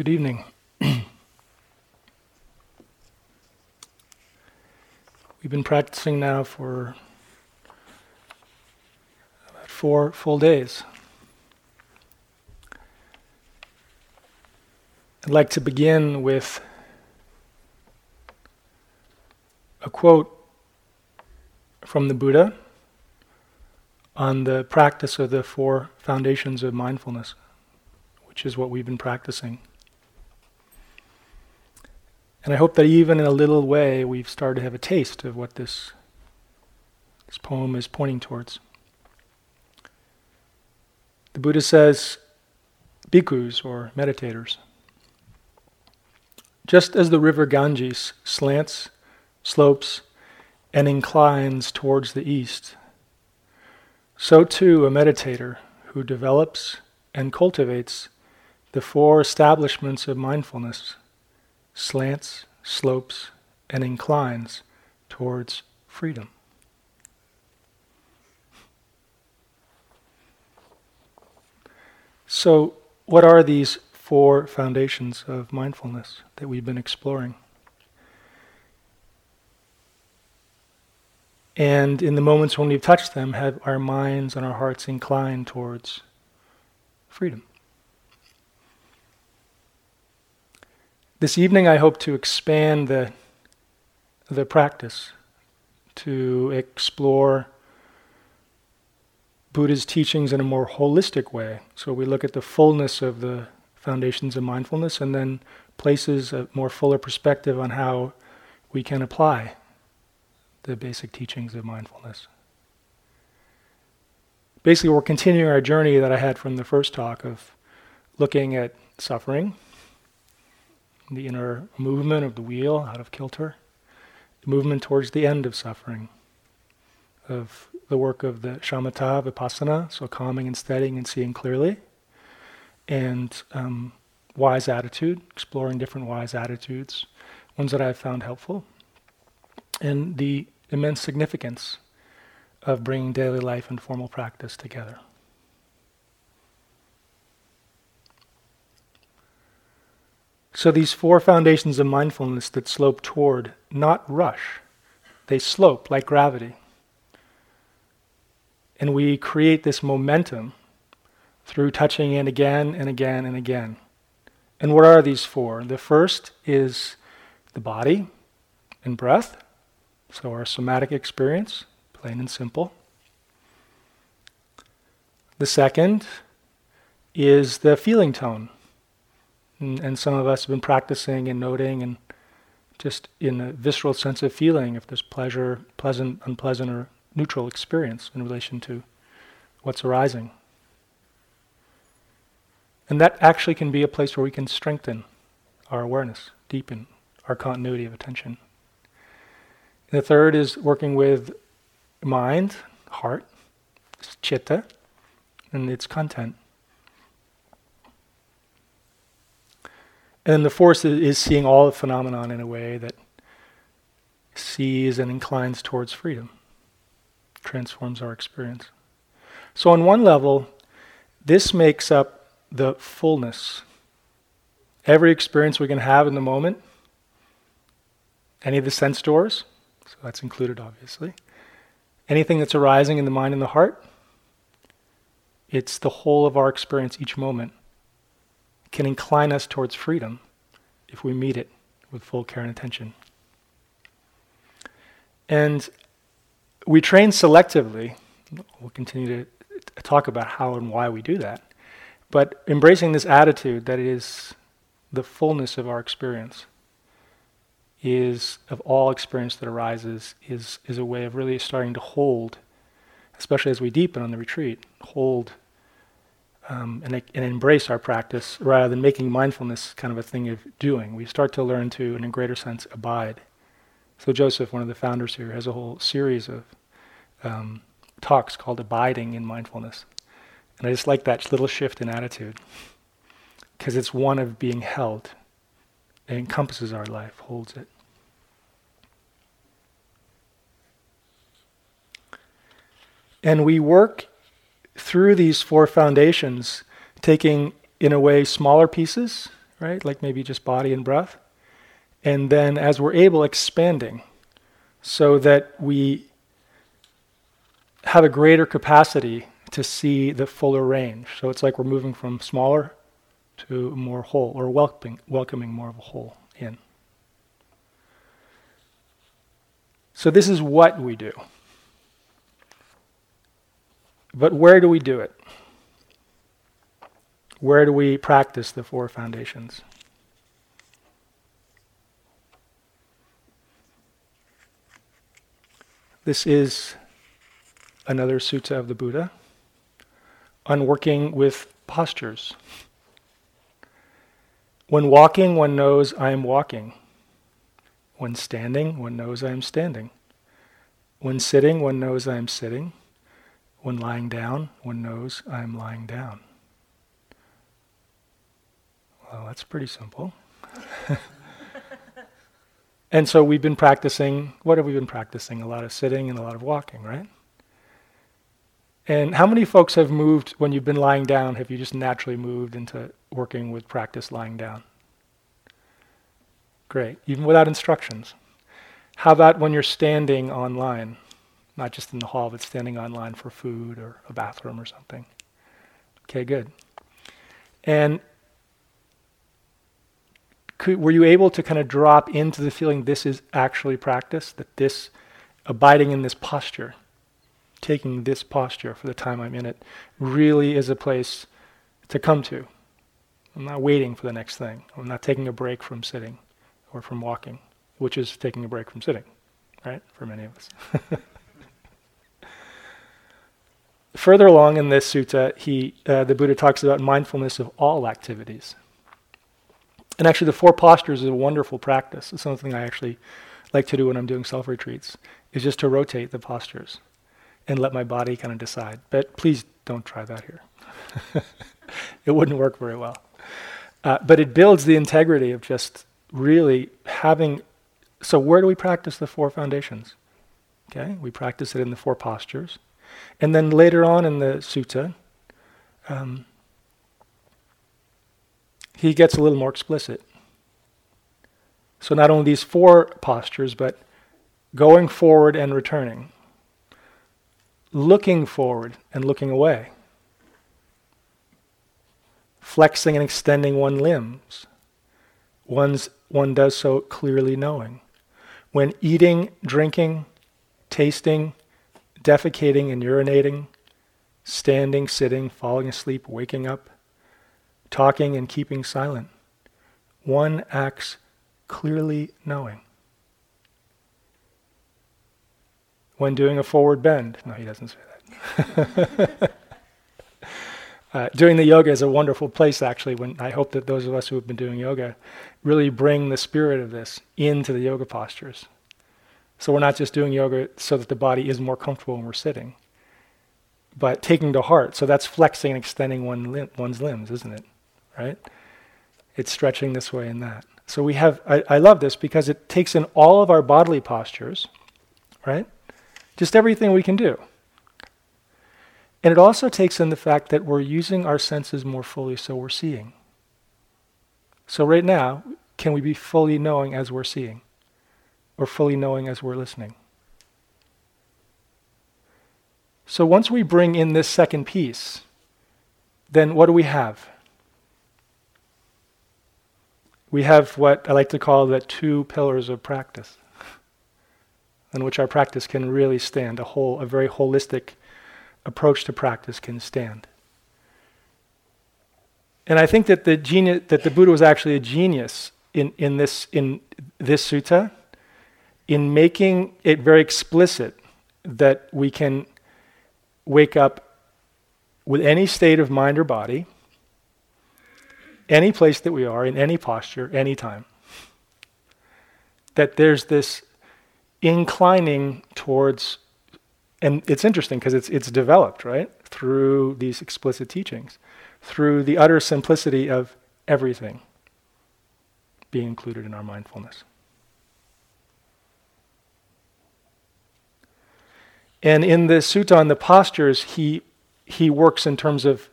Good evening. We've been practicing now for about four full days. I'd like to begin with a quote from the Buddha on the practice of the four foundations of mindfulness, which is what we've been practicing. And I hope that even in a little way we've started to have a taste of what this, this poem is pointing towards. The Buddha says, bhikkhus or meditators, just as the river Ganges slants, slopes, and inclines towards the east, so too a meditator who develops and cultivates the four establishments of mindfulness slants, slopes, and inclines towards freedom. So, what are these four foundations of mindfulness that we've been exploring? And in the moments when we've touched them, have our minds and our hearts inclined towards freedom? This evening, I hope to expand the, the practice to explore Buddha's teachings in a more holistic way. So we look at the fullness of the foundations of mindfulness and then places a more fuller perspective on how we can apply the basic teachings of mindfulness. Basically, we're continuing our journey that I had from the first talk of looking at suffering the inner movement of the wheel out of kilter, the movement towards the end of suffering, of the work of the shamatha vipassana, so calming and steadying and seeing clearly, and um, wise attitude, exploring different wise attitudes, ones that I've found helpful, and the immense significance of bringing daily life and formal practice together. So these four foundations of mindfulness that slope toward, not rush, they slope like gravity. And we create this momentum through touching in again and again and again. And what are these four? The first is the body and breath, so our somatic experience, plain and simple. The second is the feeling tone, and, some of us have been practicing and noting and just in a visceral sense of feeling if there's pleasure, pleasant, unpleasant, or neutral experience in relation to what's arising. And that actually can be a place where we can strengthen our awareness, deepen our continuity of attention. And the third is working with mind, heart, chitta, and its content. And then the force is seeing all the phenomenon in a way that sees and inclines towards freedom, transforms our experience. So, on one level, this makes up the fullness. Every experience we can have in the moment, any of the sense doors, so that's included obviously, anything that's arising in the mind and the heart, it's the whole of our experience each moment can incline us towards freedom if we meet it with full care and attention. And we train selectively. We'll continue to talk about how and why we do that. But embracing this attitude that it is the fullness of our experience is of all experience that arises is is a way of really starting to hold, especially as we deepen on the retreat, hold um, and, and embrace our practice rather than making mindfulness kind of a thing of doing. We start to learn to, in a greater sense, abide. So Joseph, one of the founders here, has a whole series of um, talks called Abiding in Mindfulness. And I just like that little shift in attitude because it's one of being held. It encompasses our life, holds it. And we work through these four foundations, taking in a way smaller pieces, right? Like maybe just body and breath. And then as we're able, expanding so that we have a greater capacity to see the fuller range. So it's like we're moving from smaller to more whole, or welcoming, welcoming more of a whole in. So this is what we do. But where do we do it? Where do we practice the four foundations? This is another sutta of the Buddha on working with postures. When walking, one knows I am walking. When standing, one knows I am standing. When sitting, one knows I am sitting. When lying down, one knows I am lying down. Well, that's pretty simple. and so we've been practicing, what have we been practicing? A lot of sitting and a lot of walking, right? And how many folks have moved when you've been lying down? Have you just naturally moved into working with practice lying down? Great, even without instructions. How about when you're standing online? Not just in the hall, but standing online for food or a bathroom or something. Okay, good. And could, were you able to kind of drop into the feeling this is actually practice? That this, abiding in this posture, taking this posture for the time I'm in it, really is a place to come to. I'm not waiting for the next thing. I'm not taking a break from sitting or from walking, which is taking a break from sitting, right? For many of us. Further along in this sutta, he, uh, the Buddha talks about mindfulness of all activities. And actually, the four postures is a wonderful practice. It's something I actually like to do when I'm doing self retreats, is just to rotate the postures and let my body kind of decide. But please don't try that here. it wouldn't work very well. Uh, but it builds the integrity of just really having. So, where do we practice the four foundations? Okay, we practice it in the four postures. And then later on in the sutta, um, he gets a little more explicit. So not only these four postures, but going forward and returning, looking forward and looking away, flexing and extending one's limbs. One's, one does so clearly knowing. When eating, drinking, tasting, defecating and urinating, standing, sitting, falling asleep, waking up, talking and keeping silent. One acts clearly knowing. When doing a forward bend, no, he doesn't say that. uh, doing the yoga is a wonderful place, actually. When I hope that those of us who have been doing yoga really bring the spirit of this into the yoga postures. So we're not just doing yoga so that the body is more comfortable when we're sitting, but taking to heart. So that's flexing and extending one lim- one's limbs, isn't it? right? It's stretching this way and that. So we have, I, I love this because it takes in all of our bodily postures, right? Just everything we can do. And it also takes in the fact that we're using our senses more fully so we're seeing. So, right now, can we be fully knowing as we're seeing? Or fully knowing as we're listening? So, once we bring in this second piece, then what do we have? we have what I like to call the two pillars of practice, on which our practice can really stand. A whole, a very holistic approach to practice can stand. And I think that the genius, that the Buddha was actually a genius in, in this in this sutta, in making it very explicit that we can wake up with any state of mind or body any place that we are, in any posture, anytime. That there's this inclining towards, and it's interesting because it's, it's developed, right, through these explicit teachings, through the utter simplicity of everything being included in our mindfulness. And in the sutta on the postures, he, he works in terms of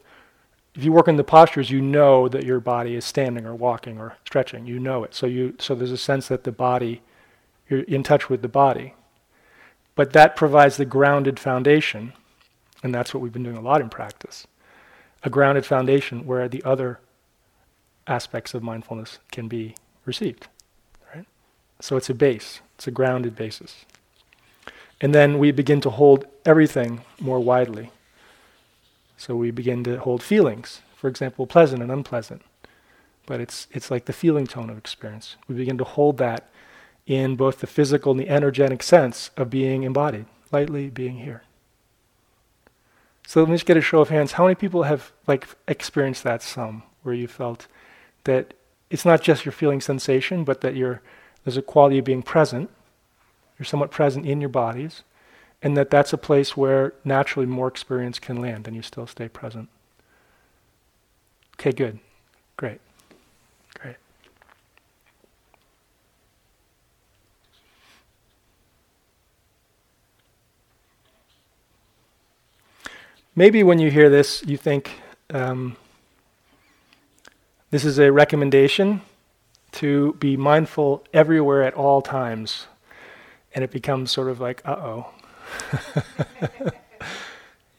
if you work in the postures, you know that your body is standing or walking or stretching. You know it. So you so there's a sense that the body, you're in touch with the body. But that provides the grounded foundation, and that's what we've been doing a lot in practice. A grounded foundation where the other aspects of mindfulness can be received. Right? So it's a base. It's a grounded basis. And then we begin to hold everything more widely. So we begin to hold feelings, for example, pleasant and unpleasant. But it's, it's like the feeling tone of experience. We begin to hold that in both the physical and the energetic sense of being embodied, lightly being here. So let me just get a show of hands. How many people have like experienced that some where you felt that it's not just your feeling sensation, but that you're, there's a quality of being present. You're somewhat present in your bodies, and that that's a place where naturally more experience can land and you still stay present. Okay, good. Great. Great. Maybe when you hear this, you think um, this is a recommendation to be mindful everywhere at all times. And it becomes sort of like, uh oh,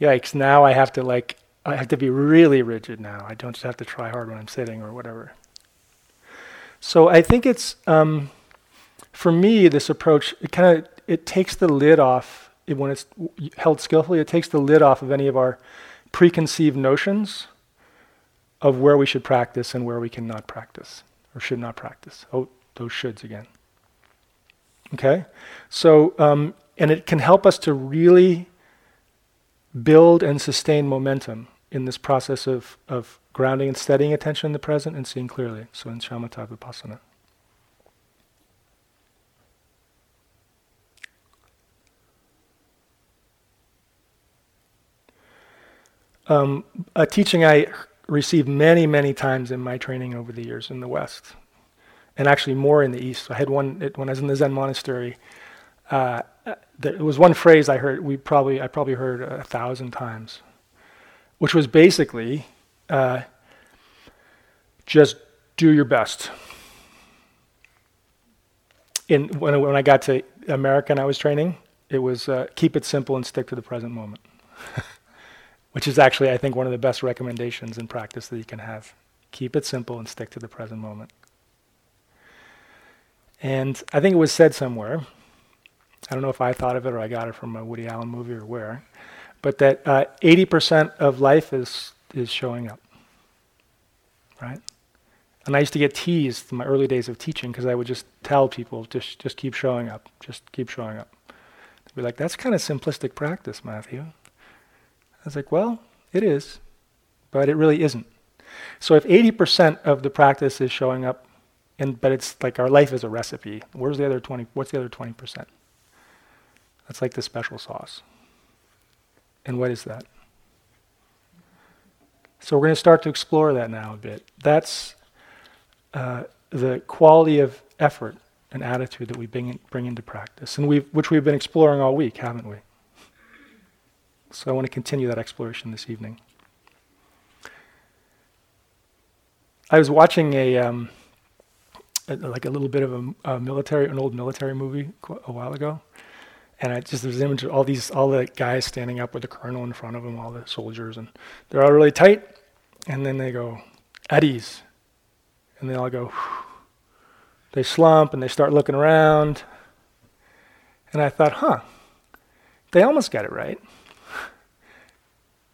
Yikes, now I have to like I have to be really rigid now. I don't just have to try hard when I'm sitting or whatever. So I think it's um, for me this approach it kind of it takes the lid off it, when it's held skillfully. It takes the lid off of any of our preconceived notions of where we should practice and where we cannot practice or should not practice. Oh, those shoulds again. Okay, so um, and it can help us to really build and sustain momentum in this process of, of grounding and steadying attention in the present and seeing clearly. So in Shamatha Vipassana. Um, a teaching I received many, many times in my training over the years in the West, and actually more in the East. I had one when I was in the Zen monastery. Uh, there was one phrase I heard. We probably I probably heard a thousand times, which was basically, uh, just do your best. In when when I got to America and I was training, it was uh, keep it simple and stick to the present moment, which is actually I think one of the best recommendations in practice that you can have. Keep it simple and stick to the present moment. And I think it was said somewhere I don't know if I thought of it or I got it from a Woody Allen movie or where, but that uh, 80% of life is, is showing up. Right? And I used to get teased in my early days of teaching because I would just tell people, just, just keep showing up, just keep showing up. They'd be like, that's kind of simplistic practice, Matthew. I was like, well, it is, but it really isn't. So if 80% of the practice is showing up, and but it's like our life is a recipe, where's the other 20, what's the other 20%? That's like the special sauce. And what is that? So we're going to start to explore that now a bit. That's uh, the quality of effort and attitude that we bring, in, bring into practice, and we've, which we've been exploring all week, haven't we? So I want to continue that exploration this evening. I was watching a, um, like a little bit of a, a military, an old military movie a while ago, and I just there's an image of all these all the guys standing up with the colonel in front of them, all the soldiers, and they're all really tight, and then they go at ease, and they all go. Whew. They slump and they start looking around, and I thought, huh, they almost got it right.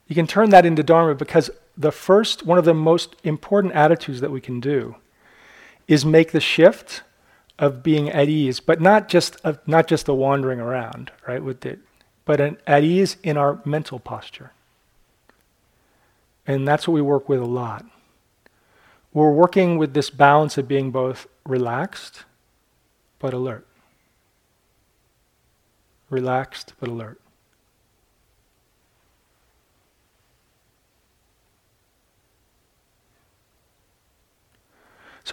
You can turn that into dharma because the first one of the most important attitudes that we can do is make the shift of being at ease, but not just of, not just the wandering around, right? With it, but an, at ease in our mental posture. And that's what we work with a lot. We're working with this balance of being both relaxed but alert. Relaxed but alert.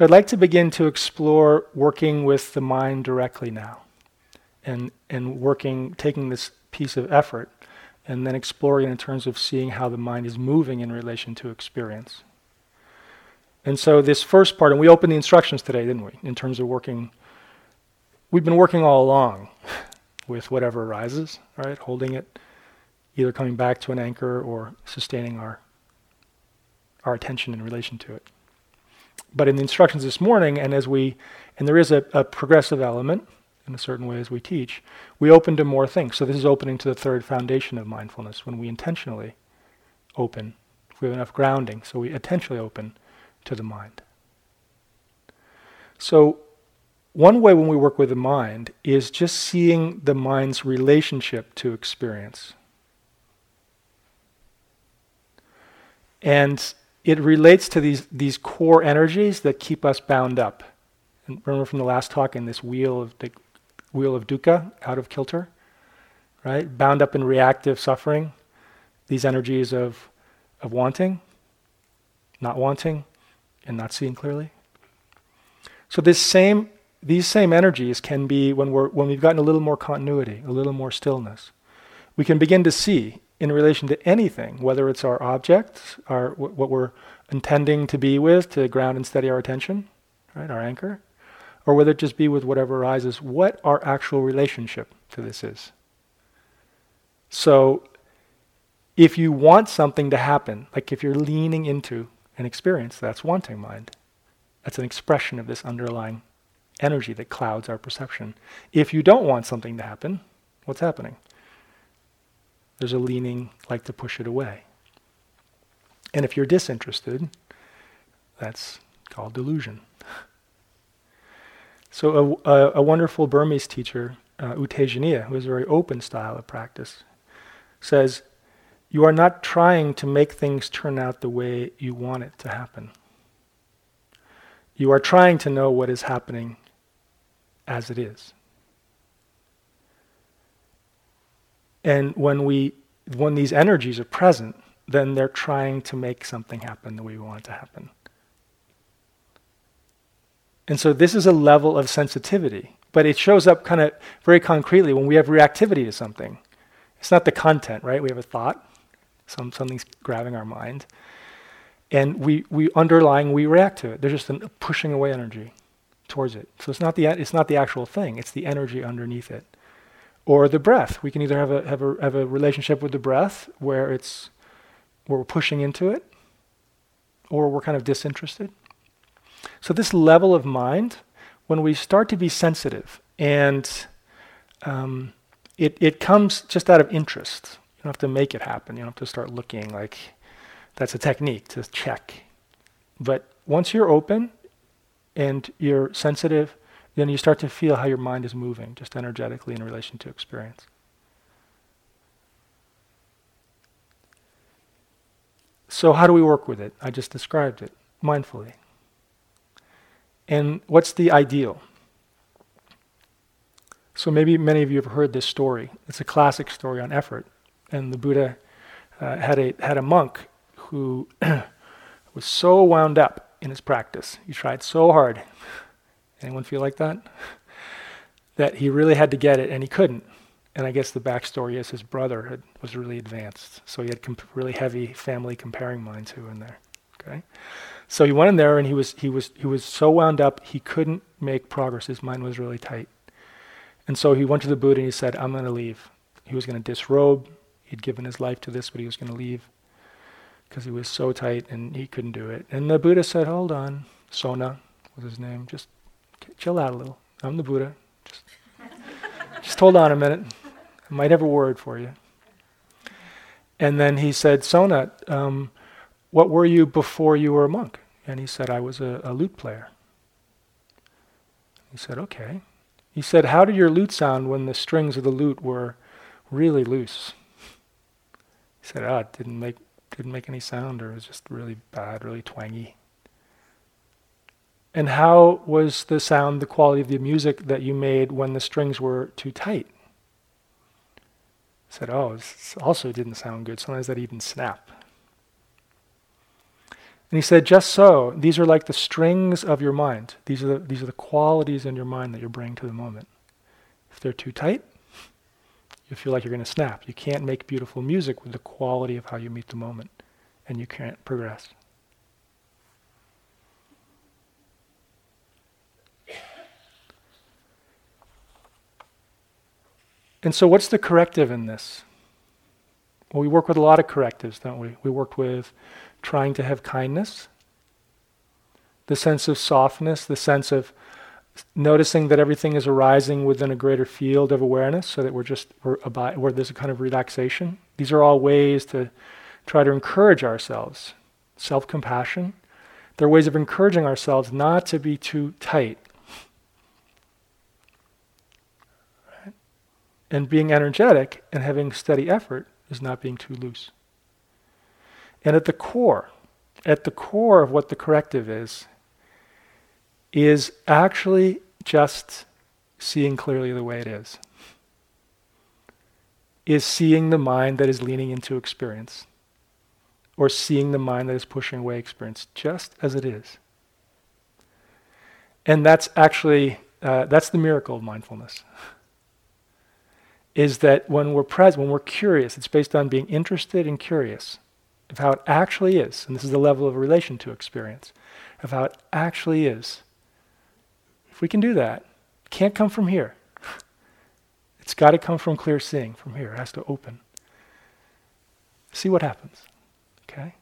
I'd like to begin to explore working with the mind directly now and, and working, taking this piece of effort and then exploring in terms of seeing how the mind is moving in relation to experience. And so, this first part, and we opened the instructions today, didn't we, in terms of working. We've been working all along with whatever arises, right? Holding it, either coming back to an anchor or sustaining our, our attention in relation to it. But in the instructions this morning, and as we, and there is a, a progressive element in a certain way as we teach, we open to more things. So this is opening to the third foundation of mindfulness when we intentionally open. If we have enough grounding, so we intentionally open to the mind. So, one way when we work with the mind is just seeing the mind's relationship to experience. And it relates to these, these core energies that keep us bound up. And remember from the last talk in this wheel of the wheel of dukkha, out of kilter, right? Bound up in reactive suffering, these energies of, of wanting, not wanting, and not seeing clearly. So this same, these same energies can be when we're when we've gotten a little more continuity, a little more stillness. We can begin to see in relation to anything, whether it's our object, our what we're intending to be with to ground and steady our attention, right, our anchor, or whether it just be with whatever arises, what our actual relationship to this is. So if you want something to happen, like if you're leaning into an experience, that's wanting mind. That's an expression of this underlying energy that clouds our perception. If you don't want something to happen, what's happening? There's a leaning like to push it away. And if you're disinterested, that's called delusion. So a, a, a wonderful Burmese teacher, uh, U Tejaniya, who has a very open style of practice, says, you are not trying to make things turn out the way you want it to happen. You are trying to know what is happening as it is. And when we when these energies are present, then they're trying to make something happen the way we want it to happen. And so this is a level of sensitivity, but it shows up kind of very concretely when we have reactivity to something. It's not the content, right? We have a thought, some, something's grabbing our mind. And we, we underlying, we react to it. There's just a pushing away energy towards it. So it's not the, it's not the actual thing, it's the energy underneath it. Or the breath. We can either have a, have a, have a relationship with the breath where, it's, where we're pushing into it, or we're kind of disinterested. So, this level of mind, when we start to be sensitive, and um, it, it comes just out of interest. You don't have to make it happen. You don't have to start looking like that's a technique to check. But once you're open and you're sensitive, then you start to feel how your mind is moving, just energetically in relation to experience. So, how do we work with it? I just described it mindfully. And what's the ideal? So, maybe many of you have heard this story. It's a classic story on effort and the Buddha uh, had a had a monk who was so wound up in his practice. He tried so hard. Anyone feel like that? That he really had to get it and he couldn't. And I guess the backstory is his brother had, was really advanced, so he had comp- really heavy family comparing minds who in there. Okay, so he went in there and he was he was he was so wound up he couldn't make progress. His mind was really tight, and so he went to the Buddha and he said, "I'm going to leave." He was going to disrobe he'd given his life to this, but he was going to leave because he was so tight and he couldn't do it. And the Buddha said, Hold on. Sona was his name. Just chill out a little. I'm the Buddha. Just, just hold on a minute. I might have a word for you. And then he said, Sona, um, what were you before you were a monk? And he said, I was a, a lute player. He said, Okay. He said, How did your lute sound when the strings of the lute were really loose? He said, "Ah, oh, it didn't make didn't make any sound, or it was just really bad, really twangy." And how was the sound, the quality of the music that you made when the strings were too tight? He said, "Oh, it also didn't sound good. Sometimes that even snap." And he said, just so, these are like the strings of your mind. These are the, these are the qualities in your mind that you're bringing to the moment. If they're too tight, You feel like you're going to snap. You can't make beautiful music with the quality of how you meet the moment, and you can't progress. And so, what's the corrective in this? Well, we work with a lot of correctives, don't we? We work with trying to have kindness, the sense of softness, the sense of noticing that everything is arising within a greater field of awareness, so that we're just we're where there's a kind of relaxation. These are all ways to try to encourage ourselves. Self-compassion. They're ways of encouraging ourselves not to be too tight. Right? And being energetic and having steady effort is not being too loose. And at the core, at the core of what the corrective is, is actually just seeing clearly the way it is. Is seeing the mind that is leaning into experience, or seeing the mind that is pushing away experience just as it is. And that's actually uh, that's the miracle of mindfulness. Is that when we're present, when we're curious, it's based on being interested and curious of how it actually is, and this is the level of relation to experience, of how it actually is If we can do that, it can't come from here. It's got to come from clear seeing from here. It has to open. See what happens. Okay?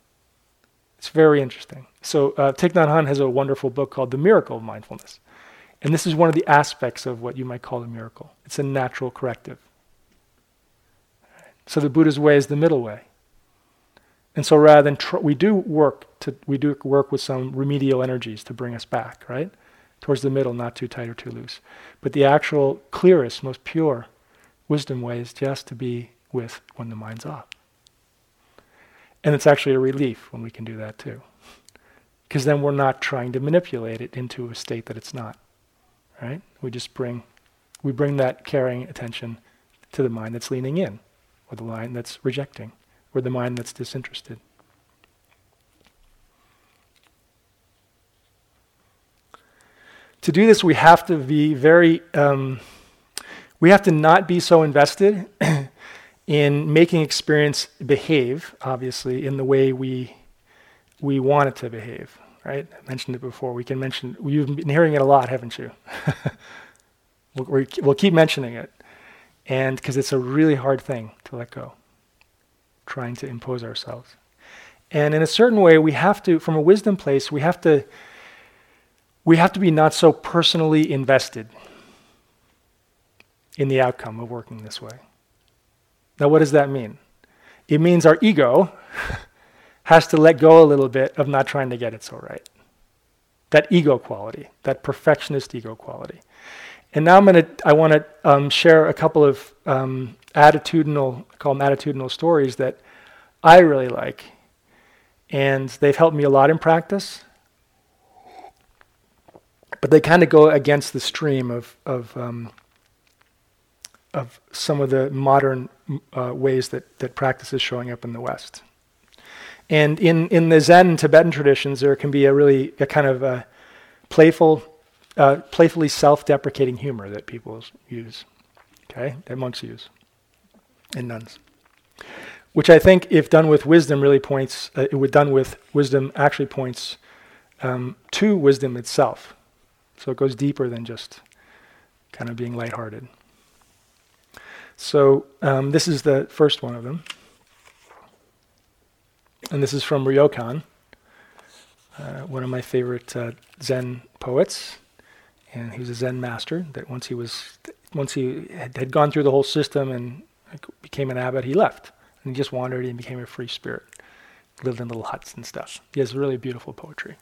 It's very interesting. So, uh, Thich Nhat Hanh has a wonderful book called The Miracle of Mindfulness. And this is one of the aspects of what you might call a miracle. It's a natural corrective. So, the Buddha's way is the middle way. And so, rather than tr- we do work to we do work with some remedial energies to bring us back, right? towards the middle, not too tight or too loose. But the actual clearest, most pure wisdom way is just to be with when the mind's off. And it's actually a relief when we can do that too. Because then we're not trying to manipulate it into a state that it's not. Right? We just bring we bring that caring attention to the mind that's leaning in, or the mind that's rejecting, or the mind that's disinterested. to do this, we have to be very, um, we have to not be so invested in making experience behave, obviously, in the way we, we want it to behave, right? I mentioned it before. We can mention, you've been hearing it a lot, haven't you? we'll, we'll keep mentioning it. And because it's a really hard thing to let go, trying to impose ourselves. And in a certain way, we have to, from a wisdom place, we have to we have to be not so personally invested in the outcome of working this way. Now, what does that mean? It means our ego has to let go a little bit of not trying to get it so right. That ego quality, that perfectionist ego quality. And now I'm going to, I want to um, share a couple of um, attitudinal, call them attitudinal stories that I really like. And they've helped me a lot in practice but they kind of go against the stream of of um, of some of the modern uh, ways that that practice is showing up in the West. And in in the Zen Tibetan traditions, there can be a really a kind of a playful, uh, playfully self-deprecating humor that people use, okay, that monks use, and nuns which I think, if done with wisdom, really points. Uh, it would done with wisdom actually points um, to wisdom itself. So it goes deeper than just kind of being lighthearted. So um, this is the first one of them. And this is from Ryokan, uh, one of my favorite uh, Zen poets. And he was a Zen master that once he was, once he had, gone through the whole system and became an abbot, he left. And he just wandered and became a free spirit. Lived in little huts and stuff. He has really beautiful poetry.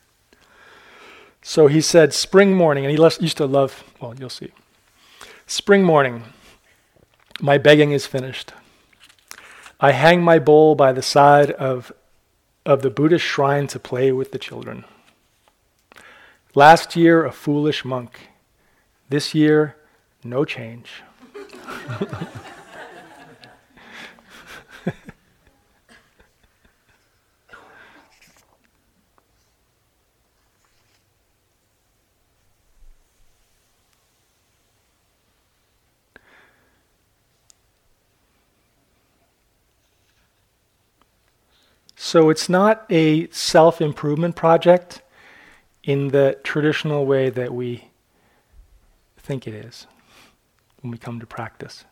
So he said, Spring morning, and he used to love, well, you'll see. Spring morning, my begging is finished. I hang my bowl by the side of, of the Buddhist shrine to play with the children. Last year, a foolish monk. This year, no change. so it's not a self improvement project in the traditional way that we think it is when we come to practice.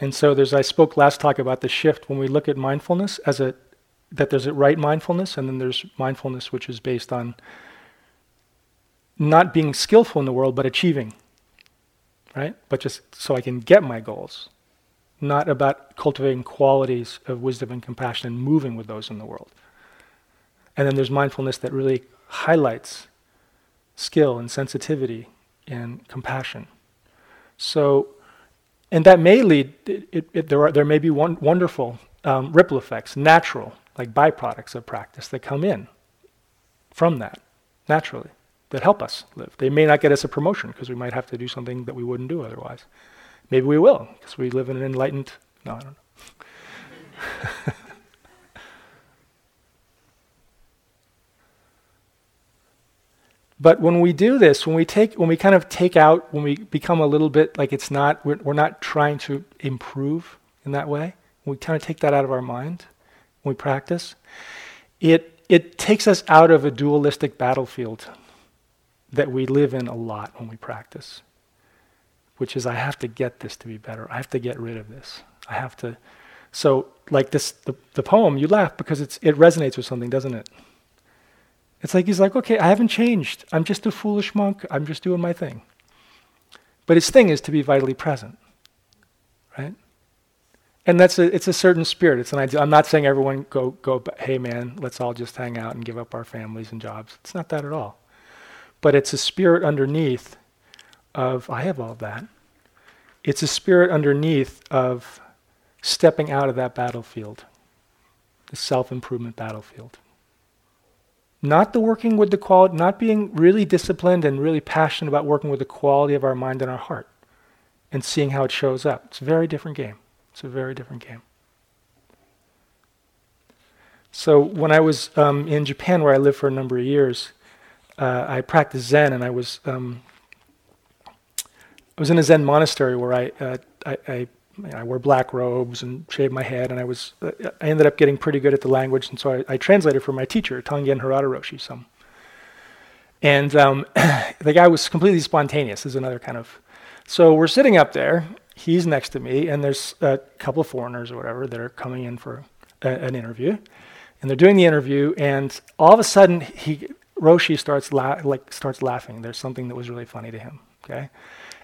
And so there's I spoke last talk about the shift when we look at mindfulness as a that there's a right mindfulness and then there's mindfulness which is based on not being skillful in the world but achieving. Right? But just so I can get my goals. Not about cultivating qualities of wisdom and compassion and moving with those in the world. And then there's mindfulness that really highlights skill and sensitivity and compassion. So and that may lead, it, it, there, are, there may be one, wonderful um, ripple effects, natural, like byproducts of practice that come in from that, naturally, that help us live. They may not get us a promotion because we might have to do something that we wouldn't do otherwise. Maybe we will because we live in an enlightened, no, I don't know. But when we do this, when we take, when we kind of take out, when we become a little bit like it's not, we're, we're not trying to improve in that way. When we kind of take that out of our mind when we practice, it it takes us out of a dualistic battlefield that we live in a lot when we practice, which is I have to get this to be better. I have to get rid of this. I have to. So, like this, the, the poem, you laugh because it's, it resonates with something, doesn't it? It's like he's like, okay, I haven't changed. I'm just a foolish monk. I'm just doing my thing. But his thing is to be vitally present, right? And that's a, it's a certain spirit. It's an idea. I'm not saying everyone go, go, hey man, let's all just hang out and give up our families and jobs. It's not that at all. But it's a spirit underneath of, I have all that. It's a spirit underneath of stepping out of that battlefield, the self improvement battlefield. Not the working with the quality, not being really disciplined and really passionate about working with the quality of our mind and our heart and seeing how it shows up. It's a very different game. It's a very different game. So when I was um, in Japan, where I lived for a number of years, uh, I practiced Zen, and I was um, I was in a Zen monastery where I, uh, I, I I wore black robes and shaved my head, and I was uh, I ended up getting pretty good at the language, and so I, I translated for my teacher, Tangen Harada Roshi, some. And um, the guy was completely spontaneous. Is another kind of. So we're sitting up there. He's next to me, and there's a couple of foreigners or whatever that are coming in for a, an interview, and they're doing the interview, and all of a sudden he Roshi starts la- like starts laughing. There's something that was really funny to him. Okay,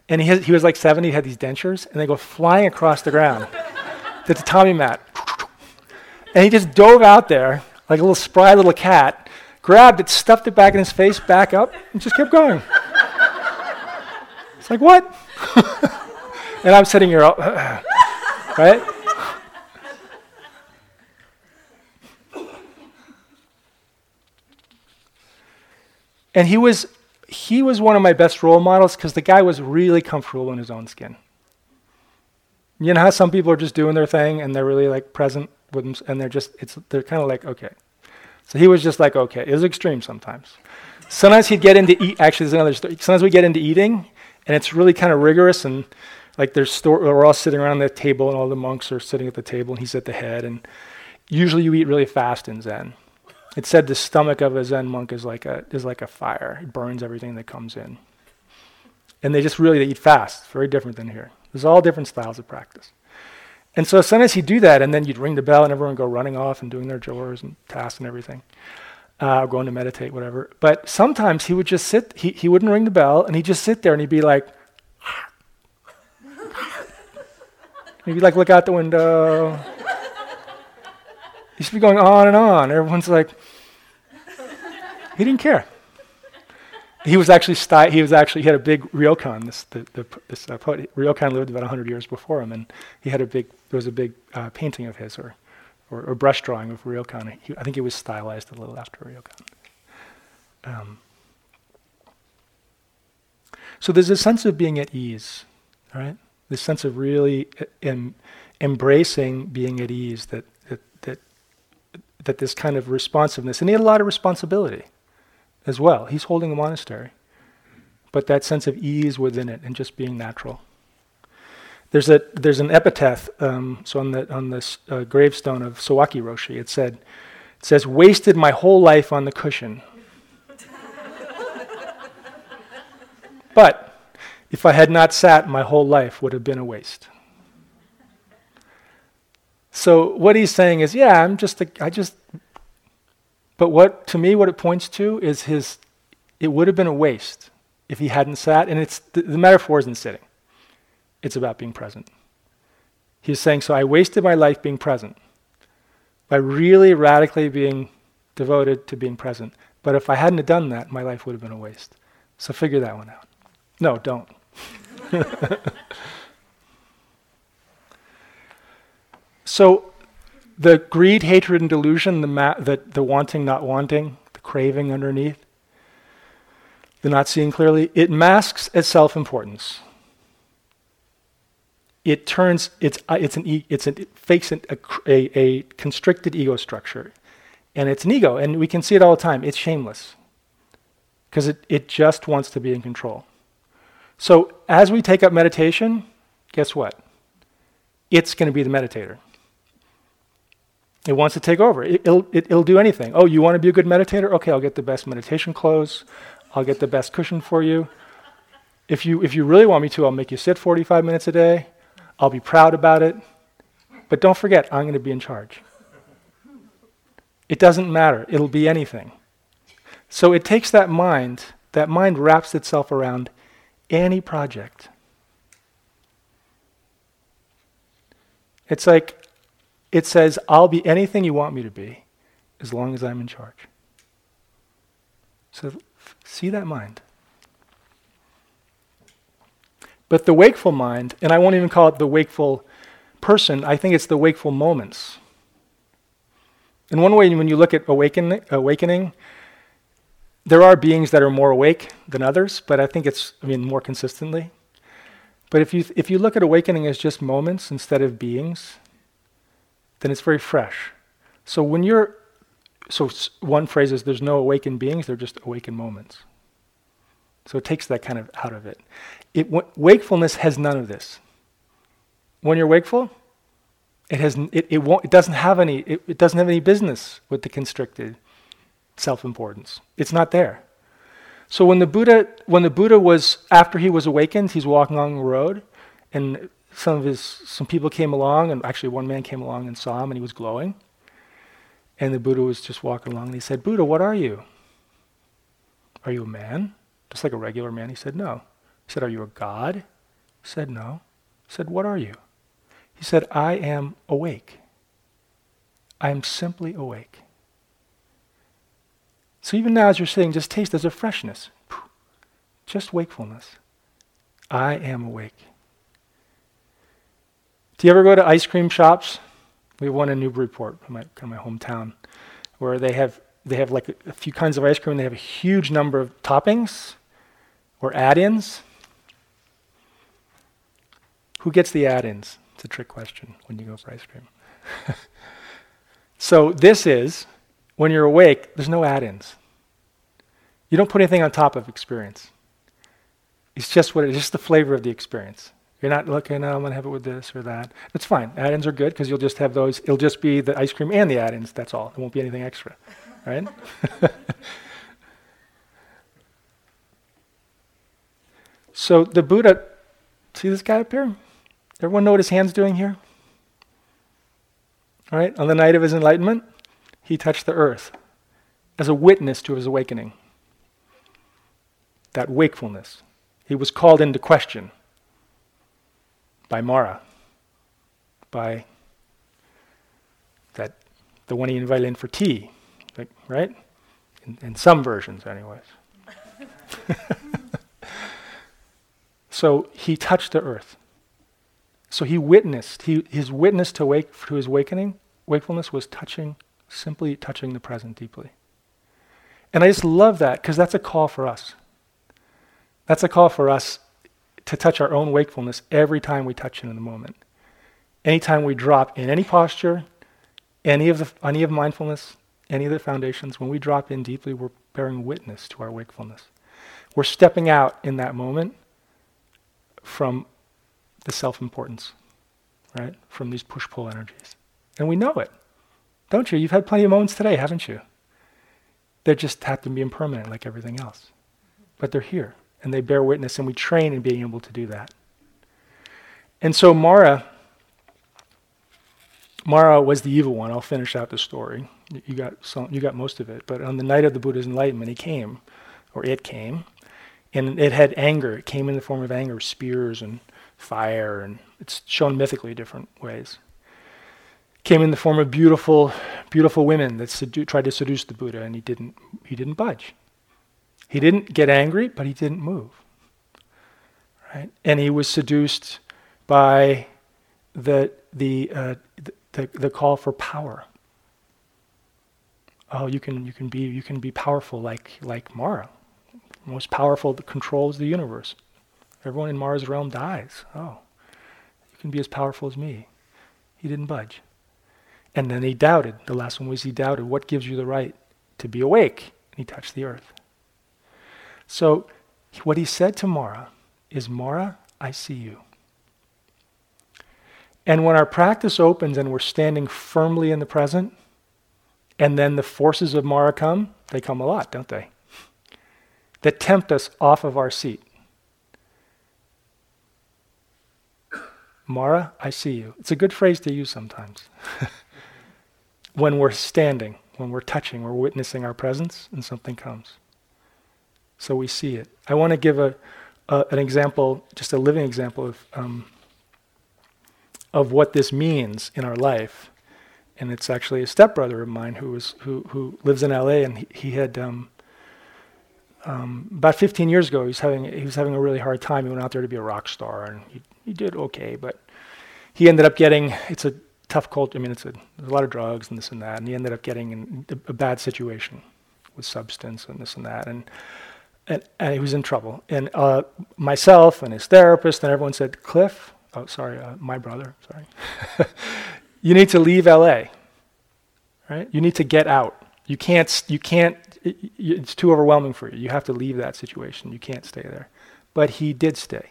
and he, has, he was like 70, he had these dentures, and they go flying across the ground. The tatami mat. And he just dove out there like a little spry little cat, grabbed it, stuffed it back in his face, back up, and just kept going. It's like, what? and I'm sitting here, right? And he was he was one of my best role models because the guy was really comfortable in his own skin. You know how some people are just doing their thing and they're really like present with them and they're just it's they're kind of like okay. So he was just like okay. It was extreme sometimes. Sometimes he'd get into eat. Actually, there's another story. Sometimes we get into eating and it's really kind of rigorous and like there's store, we're all sitting around the table and all the monks are sitting at the table and he's at the head and usually you eat really fast in Zen. It said the stomach of a Zen monk is like a is like a fire. It burns everything that comes in. And they just really they eat fast. It's very different than here. There's all different styles of practice. And so sometimes he'd do that, and then you'd ring the bell, and everyone would go running off and doing their chores and tasks and everything, uh, going to meditate, whatever. But sometimes he would just sit. He he wouldn't ring the bell, and he'd just sit there, and he'd be like. he'd be like, look out the window. He should be going on and on. Everyone's like, he didn't care. He was actually sti- he was actually he had a big ryokan. This the, the this uh, poet ryokan lived about hundred years before him, and he had a big there was a big uh, painting of his or, or, or brush drawing of ryokan. He, I think it was stylized a little after ryokan. Um, so there's a sense of being at ease, right? This sense of really em- embracing being at ease that, that that that this kind of responsiveness, and he had a lot of responsibility as well. He's holding a monastery, but that sense of ease within it and just being natural. There's a there's an epitaph. Um, so on the on the uh, gravestone of Sawaki Roshi, it said, it says, "Wasted my whole life on the cushion." but if I had not sat, my whole life would have been a waste. So what he's saying is, yeah, I'm just a, I just. But what to me, what it points to is his. It would have been a waste if he hadn't sat, and it's the, the metaphor isn't sitting. It's about being present. He's saying, so I wasted my life being present by really radically being devoted to being present. But if I hadn't have done that, my life would have been a waste. So figure that one out. No, don't. so the greed, hatred, and delusion, the, ma- the, the wanting, not wanting, the craving underneath, the not seeing clearly, it masks its self importance it turns it's uh, it's an e, it's an, it fakes an, a, a, a constricted ego structure, and it's an ego, and we can see it all the time. It's shameless because it, it just wants to be in control. So as we take up meditation, guess what? It's going to be the meditator. It wants to take over. It, will it, will do anything. Oh, you want to be a good meditator? Okay, I'll get the best meditation clothes. I'll get the best cushion for you. If you if you really want me to, I'll make you sit 45 minutes a day. I'll be proud about it. But don't forget, I'm going to be in charge. It doesn't matter, it'll be anything. So it takes that mind, that mind wraps itself around any project. It's like, it says, I'll be anything you want me to be as long as I'm in charge. So see that mind. But the wakeful mind, and I won't even call it the wakeful person, I think it's the wakeful moments. In one way, when you look at awaken, awakening, there are beings that are more awake than others, but I think it's, I mean, more consistently. But if you, if you look at awakening as just moments instead of beings, then it's very fresh. So when you're, so one phrase is there's no awakened beings, they're just awakened moments. So it takes that kind of out of it. it wakefulness has none of this. When you're wakeful, it, has, it, it, won't, it, doesn't have any, it, it doesn't have any business with the constricted self-importance. It's not there. So when the Buddha, when the Buddha was, after he was awakened, he's walking along the road, and some of his, some people came along, and actually one man came along and saw him, and he was glowing. And the Buddha was just walking along, and he said, Buddha, what are you? Are you a man? Just like a regular man? He said, No. He said, Are you a God? He said, No. He said, What are you? He said, I am awake. I am simply awake. So even now, as you're sitting, just taste there's a freshness, just wakefulness. I am awake. Do you ever go to ice cream shops? We have one in Newburyport, my, kind of my hometown, where they have they have like a, few kinds of ice cream. They have a huge number of toppings or add ins? Who gets the add ins? It's a trick question when you go for ice cream. so, this is when you're awake, there's no add ins. You don't put anything on top of experience. It's just what it's just the flavor of the experience. You're not looking, oh, I'm going to have it with this or that. That's fine. Add ins are good because you'll just have those. It'll just be the ice cream and the add ins. That's all. There won't be anything extra. Right? So the Buddha, see this guy up here? Everyone know what his hand's doing here? All right, on the night of his enlightenment, he touched the earth as a witness to his awakening. That wakefulness. He was called into question by Mara, by that the one he invited in for tea, like, right? In, in some versions, anyways. So he touched the earth. So he witnessed. He, his witness to, wake, to his awakening, wakefulness was touching, simply touching the present deeply. And I just love that because that's a call for us. That's a call for us to touch our own wakefulness every time we touch it in the moment. Anytime we drop in any posture, any of, the, any of mindfulness, any of the foundations, when we drop in deeply, we're bearing witness to our wakefulness. We're stepping out in that moment from the self importance, right, from these push pull energies. And we know it, don't you? You've had plenty of moments today, haven't you? They just have to be impermanent like everything else. But they're here, and they bear witness, and we train in being able to do that. And so Mara, Mara was the evil one. I'll finish out the story. You got some, you got most of it. But on the night of the Buddha's enlightenment, he came, or it came, and it had anger. It came in the form of anger, spears and fire, and it's shown mythically different ways. Came in the form of beautiful, beautiful women that sedu- tried to seduce the Buddha, and he didn't. He didn't budge. He didn't get angry, but he didn't move. Right, and he was seduced by the the uh, the, the call for power. Oh, you can you can be you can be powerful like like Mara, most powerful that controls the universe. Everyone in Mara's realm dies. Oh, you can be as powerful as me. He didn't budge. And then he doubted. The last one was he doubted. What gives you the right to be awake? And he touched the earth. So what he said to Mara is, Mara, I see you. And when our practice opens and we're standing firmly in the present, and then the forces of Mara come, they come a lot, don't they? That tempt us off of our seat. Mara, I see you. It's a good phrase to use sometimes. when we're standing, when we're touching, we're witnessing our presence, and something comes. So we see it. I want to give a, a, an example, just a living example of um, of what this means in our life. And it's actually a stepbrother of mine who was who who lives in L.A. and he, he had um, um, about 15 years ago he was having he was having a really hard time. He went out there to be a rock star and he he did okay, but he ended up getting it's a tough culture. I mean, it's a there's a lot of drugs and this and that, and he ended up getting in a, a bad situation with substance and this and that, and and, and he was in trouble. And uh, myself and his therapist and everyone said, Cliff, oh, sorry, uh, my brother, sorry. you need to leave LA, right? You need to get out. You can't, you can't, it, it's too overwhelming for you. You have to leave that situation. You can't stay there. But he did stay.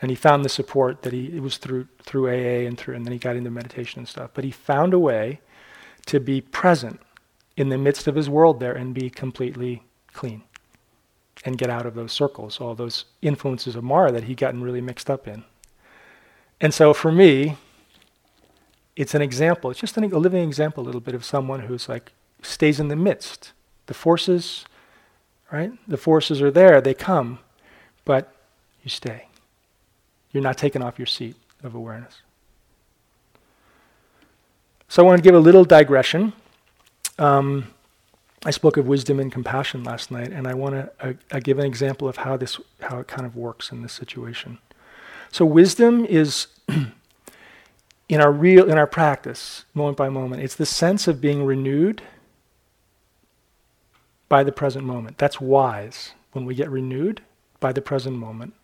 And he found the support that he, it was through, through AA and through, and then he got into meditation and stuff. But he found a way to be present in the midst of his world there and be completely clean and get out of those circles, all those influences of Mara that he'd gotten really mixed up in. And so for me, it's an example. It's just an, a living example, a little bit of someone who's like stays in the midst. The forces, right? The forces are there. They come, but you stay. You're not taken off your seat of awareness. So I want to give a little digression. Um, I spoke of wisdom and compassion last night, and I want to uh, uh, give an example of how this, how it kind of works in this situation. So wisdom is in our real in our practice, moment by moment, it's the sense of being renewed by the present moment. That's wise when we get renewed by the present moment.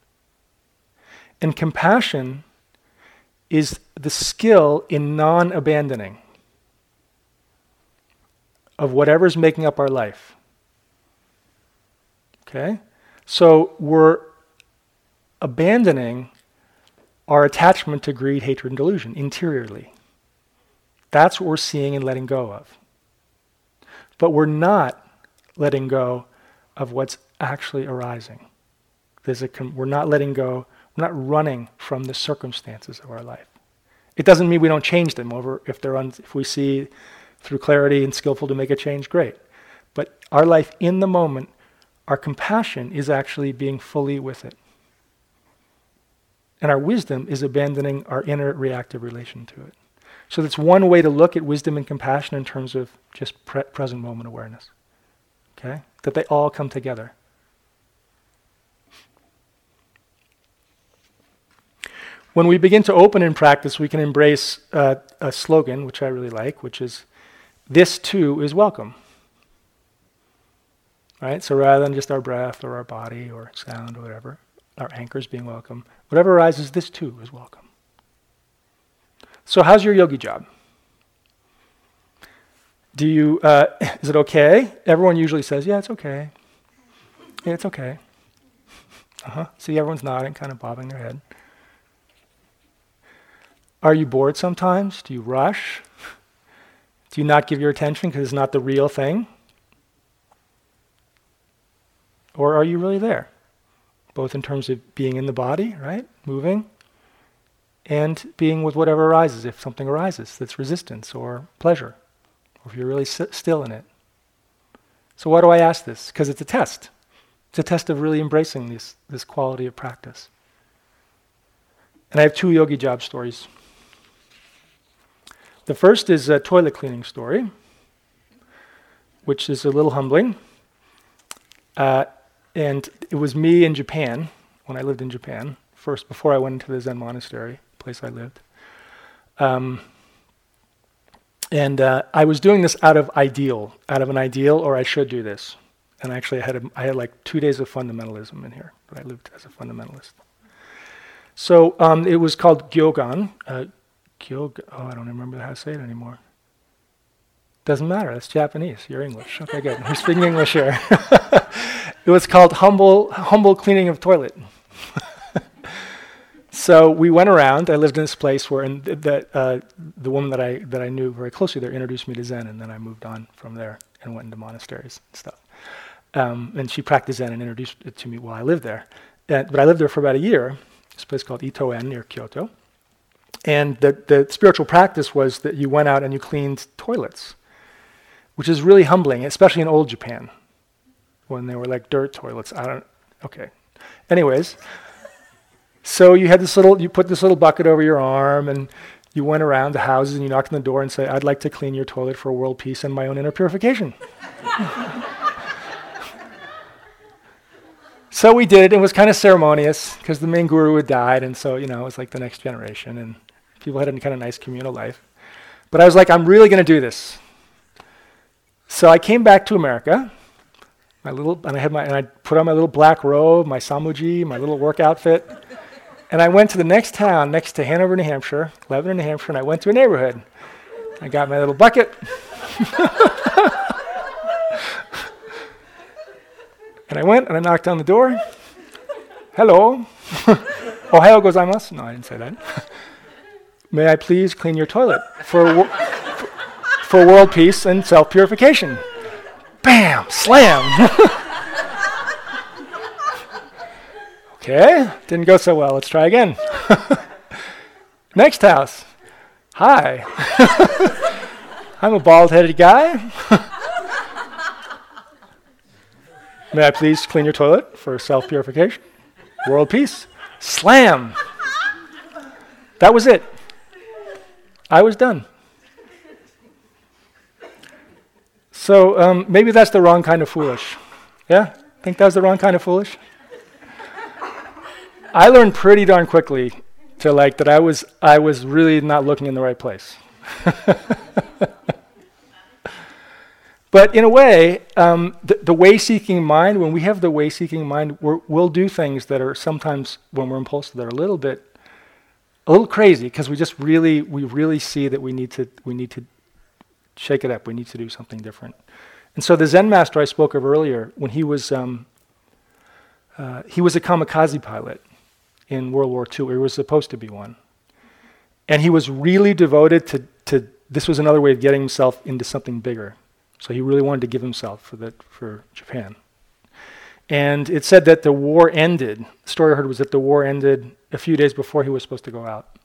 And compassion is the skill in non abandoning of whatever's making up our life. Okay? So we're abandoning our attachment to greed, hatred, and delusion interiorly. That's what we're seeing and letting go of. But we're not letting go of what's actually arising. Com- we're not letting go, we're not running from the circumstances of our life. It doesn't mean we don't change them over if they're un- if we see through clarity and skillful to make a change, great. But our life in the moment, our compassion is actually being fully with it. And our wisdom is abandoning our inner reactive relation to it. So that's one way to look at wisdom and compassion in terms of just pre- present moment awareness. Okay? That they all come together. When we begin to open in practice, we can embrace uh, a slogan, which I really like, which is, This too is welcome. Right? So rather than just our breath or our body or sound or whatever, our anchors being welcome. Whatever arises, this too is welcome. So, how's your yogi job? Do you, uh, is it okay? Everyone usually says, yeah, it's okay. Yeah, it's okay. Uh huh. See, everyone's nodding, kind of bobbing their head. Are you bored sometimes? Do you rush? Do you not give your attention because it's not the real thing? Or are you really there? Both in terms of being in the body, right? Moving, and being with whatever arises, if something arises that's resistance or pleasure, or if you're really s- still in it. So, why do I ask this? Because it's a test. It's a test of really embracing this, this quality of practice. And I have two yogi job stories. The first is a toilet cleaning story, which is a little humbling. Uh, and it was me in Japan, when I lived in Japan, first before I went into the Zen monastery, place I lived. Um, and uh, I was doing this out of ideal, out of an ideal, or I should do this. And actually, I had, a, I had like two days of fundamentalism in here, but I lived as a fundamentalist. So um, it was called Gyogan. Uh, Gyog- oh, I don't remember how to say it anymore. Doesn't matter. That's Japanese. You're English. Okay, good. We're speaking English here. it was called humble, humble cleaning of toilet. So we went around. I lived in this place where, and the uh, the woman that I that I knew very closely there introduced me to Zen, and then I moved on from there and went into monasteries and stuff. Um, and she practiced Zen and introduced it to me while I lived there. But I lived there for about a year. This place called Ittoen near Kyoto. And the the spiritual practice was that you went out and you cleaned toilets, which is really humbling, especially in old Japan, when they were like dirt toilets. I don't. Okay. Anyways. So you had this little, you put this little bucket over your arm, and you went around the houses and you knocked on the door and said, "I'd like to clean your toilet for world peace and my own inner purification." so we did. And it was kind of ceremonious because the main guru had died, and so you know it was like the next generation, and people had a kind of nice communal life. But I was like, I'm really going to do this. So I came back to America. My little, and I had my, and I put on my little black robe, my samuji, my little work outfit. And I went to the next town next to Hanover, New Hampshire, Lebanon, New Hampshire, and I went to a neighborhood. I got my little bucket. and I went and I knocked on the door. Hello. Ohayo gozaimasu. No, I didn't say that. May I please clean your toilet for, wo- for world peace and self purification? Bam! Slam! Okay, didn't go so well. Let's try again. Next house. Hi. I'm a bald headed guy. May I please clean your toilet for self purification? World peace. Slam. That was it. I was done. So um, maybe that's the wrong kind of foolish. Yeah? Think that was the wrong kind of foolish? I learned pretty darn quickly to like that I was I was really not looking in the right place. but in a way, um, the, the way-seeking mind, when we have the way-seeking mind, we will do things that are sometimes, when we're impulsive, that are a little bit, a little crazy, because we just really, we really see that we need to, we need to shake it up. We need to do something different. And so the Zen master I spoke of earlier, when he was, um, uh, he was a kamikaze pilot in World War II. He was supposed to be one. And he was really devoted to, to this was another way of getting himself into something bigger. So he really wanted to give himself for, that, for Japan. And it said that the war ended. The story I heard was that the war ended a few days before he was supposed to go out.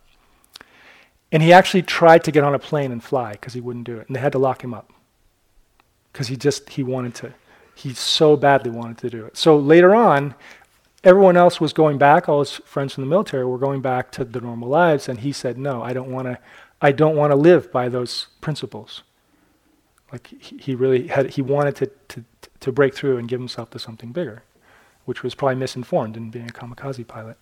And he actually tried to get on a plane and fly because he wouldn't do it. And they had to lock him up because he just, he wanted to. He so badly wanted to do it. So later on, everyone else was going back. All his friends from the military were going back to the normal lives, and he said, "No, I don't want to. I don't want to live by those principles." Like he, really had, he wanted to, to to break through and give himself to something bigger, which was probably misinformed in being a kamikaze pilot.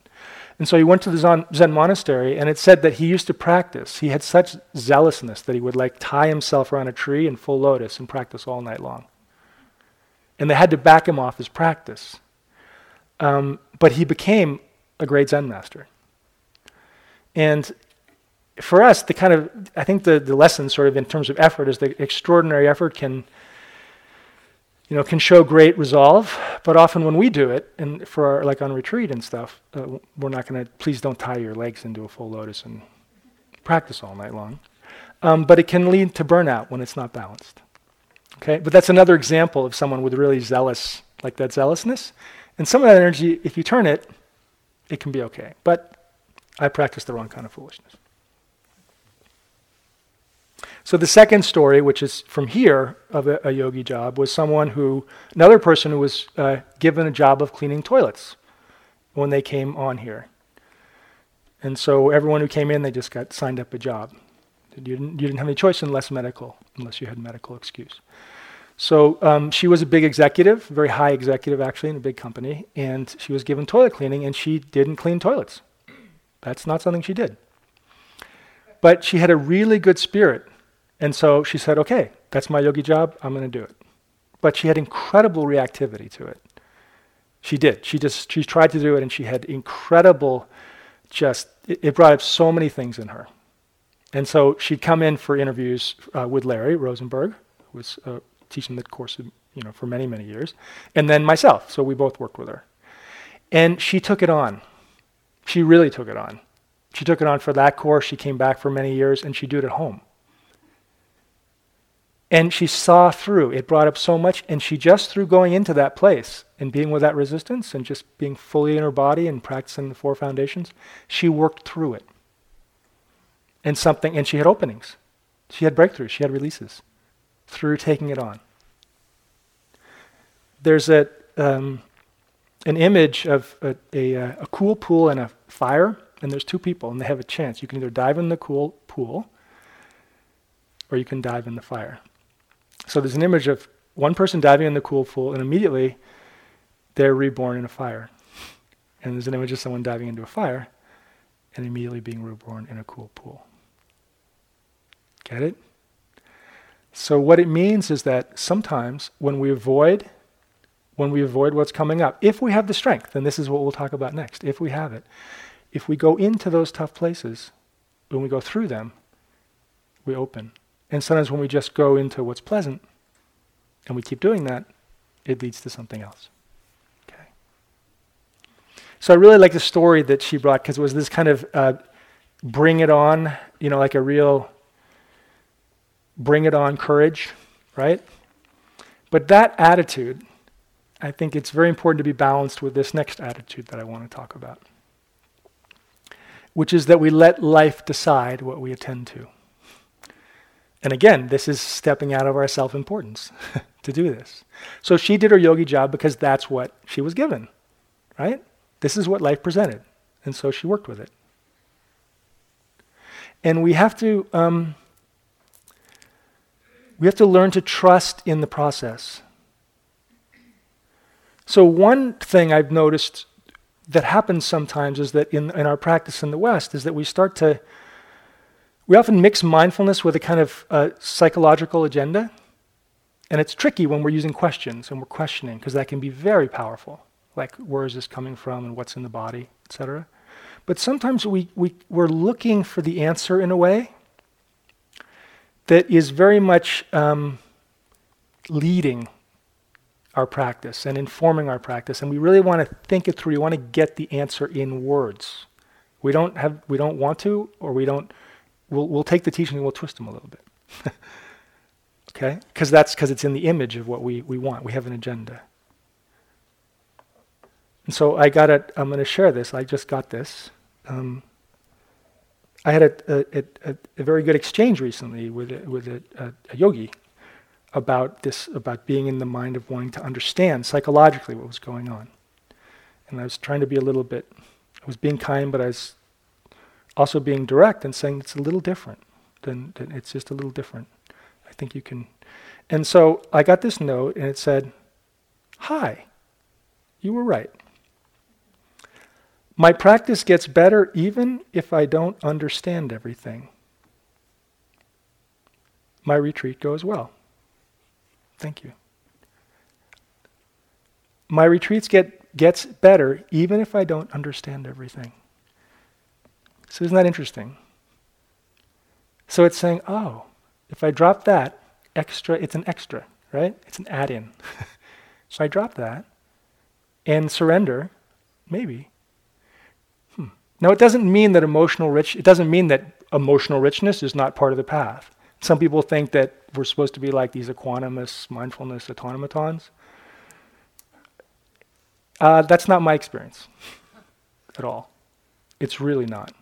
And so he went to the Zen, Zen monastery, and it said that he used to practice. He had such zealousness that he would like tie himself around a tree in full lotus and practice all night long. And they had to back him off his practice um, but he became a great Zen master. And for us, the kind of, I think the, the lesson sort of in terms of effort is the extraordinary effort can, you know, can show great resolve, but often when we do it, and for our, like on retreat and stuff, uh, we're not going to, please don't tie your legs into a full lotus and practice all night long. Um, but it can lead to burnout when it's not balanced. Okay, but that's another example of someone with really zealous, like that zealousness. And some of that energy, if you turn it, it can be okay. But I practice the wrong kind of foolishness. So the second story, which is from here of a, a yogi job, was someone who, another person who was uh, given a job of cleaning toilets when they came on here. And so everyone who came in, they just got signed up a job. You didn't, you didn't have any choice unless medical, unless you had medical excuse. So um, she was a big executive, very high executive actually in a big company, and she was given toilet cleaning, and she didn't clean toilets. That's not something she did. But she had a really good spirit and so she said, okay, that's my yogi job, I'm going to do it. But she had incredible reactivity to it. She did. She just she tried to do it and she had incredible just it, it brought up so many things in her. And so she'd come in for interviews uh, with Larry Rosenberg, who was uh, teaching the course you know, for many, many years, and then myself. So we both worked with her. And she took it on. She really took it on. She took it on for that course. She came back for many years, and she'd do it at home. And she saw through. It brought up so much. And she just through going into that place and being with that resistance and just being fully in her body and practicing the four foundations, she worked through it. And something, and she had openings. She had breakthroughs. She had releases through taking it on. There's a, um, an image of a, a, a cool pool and a fire, and there's two people, and they have a chance. You can either dive in the cool pool or you can dive in the fire. So there's an image of one person diving in the cool pool, and immediately they're reborn in a fire. And there's an image of someone diving into a fire and immediately being reborn in a cool pool. Get it? So what it means is that sometimes when we avoid when we avoid what's coming up, if we have the strength, and this is what we'll talk about next, if we have it, if we go into those tough places, when we go through them, we open. And sometimes when we just go into what's pleasant and we keep doing that, it leads to something else. Okay. So I really like the story that she brought because it was this kind of uh, bring it on, you know, like a real bring it on courage, right? But that attitude, I think it's very important to be balanced with this next attitude that I want to talk about, which is that we let life decide what we attend to. And again, this is stepping out of our self importance to do this. So she did her yogi job because that's what she was given, right? This is what life presented. And so she worked with it. And we have to. Um, we have to learn to trust in the process. So, one thing I've noticed that happens sometimes is that in, in our practice in the West is that we start to we often mix mindfulness with a kind of uh, psychological agenda. And it's tricky when we're using questions and we're questioning, because that can be very powerful. Like, where is this coming from and what's in the body, etc. But sometimes we, we, we're looking for the answer in a way that is very much um, leading our practice and informing our practice. And we really want to think it through. We want to get the answer in words. We don't, have, we don't want to, or we don't we'll, we'll take the teaching and we'll twist them a little bit. okay? Because that's because it's in the image of what we, we want. We have an agenda. And so I got it. I'm going to share this. I just got this. Um, I had a, a, a, a, very good exchange recently with a, with a, yogi about this, about being in the mind of wanting to understand psychologically what was going on. And I was trying to be a little bit, I was being kind, but I was also being direct and saying it's a little different. Than, than it's just a little different. I think you can. And so I got this note and it said, Hi, you were right. My practice gets better even if I don't understand everything. My retreat goes well. Thank you. My retreats get gets better even if I don't understand everything. So isn't that interesting? So it's saying, oh, if I drop that extra, it's an extra, right? It's an add in. so I drop that and surrender, maybe. Hmm. Now, it doesn't mean that emotional rich, it doesn't mean that emotional richness is not part of the path. Some people think that we're supposed to be like these equanimous mindfulness automatons. Uh, that's not my experience at all. It's really not.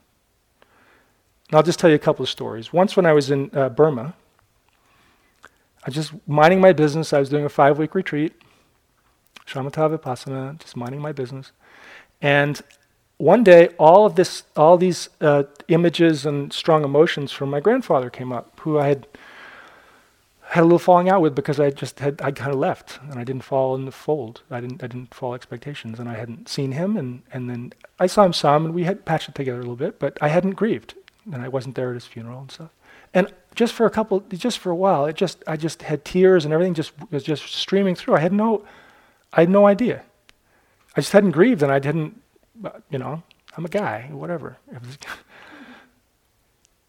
And I'll just tell you a couple of stories. Once, when I was in uh, Burma, I was just minding my business. I was doing a five week retreat, shamatha vipassana, just minding my business. And one day, all of this, all these uh, images and strong emotions from my grandfather came up, who I had had a little falling out with because I just had I kind of left and I didn't fall in the fold. I didn't I didn't fall expectations and I hadn't seen him and and then I saw him some and we had patched it together a little bit, but I hadn't grieved and I wasn't there at his funeral and stuff. And just for a couple, just for a while, it just I just had tears and everything just was just streaming through. I had no, I had no idea. I just hadn't grieved and I didn't you know, I'm a guy, whatever.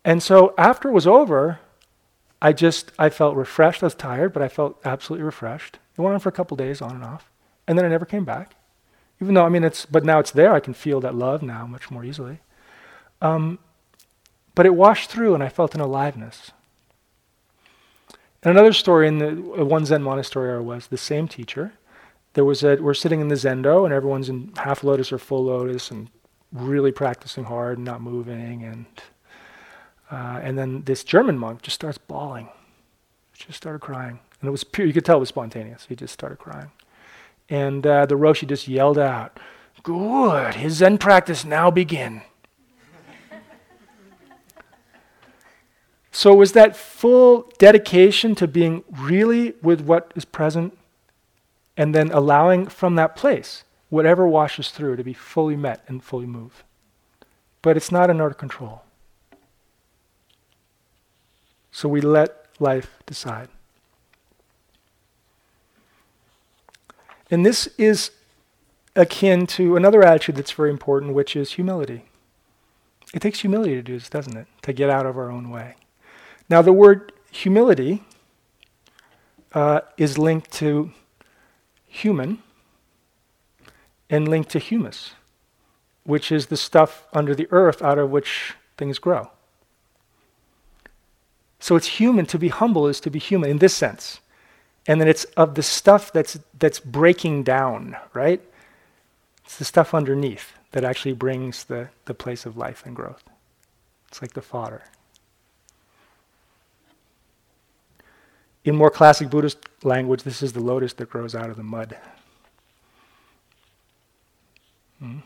and so after it was over, I just, I felt refreshed. I was tired, but I felt absolutely refreshed. It went on for a couple days, on and off. And then I never came back. Even though, I mean, it's, but now it's there. I can feel that love now much more easily. Um, but it washed through and I felt an aliveness. And another story in the one Zen monastery I was, the same teacher there was a we're sitting in the zendo and everyone's in half lotus or full lotus and really practicing hard and not moving and uh, and then this German monk just starts bawling, just started crying, and it was pure. You could tell it was spontaneous. He just started crying, and uh, the roshi just yelled out, "Good, his Zen practice now begin." So it was that full dedication to being really with what is present and then allowing from that place whatever washes through to be fully met and fully moved. But it's not in our control. So we let life decide. And this is akin to another attitude that's very important, which is humility. It takes humility to do this, doesn't it? To get out of our own way. Now, the word humility uh, is linked to human and linked to humus, which is the stuff under the earth out of which things grow. So it's human to be humble is to be human in this sense. And then it's of the stuff that's that's breaking down, right? It's the stuff underneath that actually brings the, the place of life and growth. It's like the fodder. In more classic Buddhist language, this is the lotus that grows out of the mud. Hmm.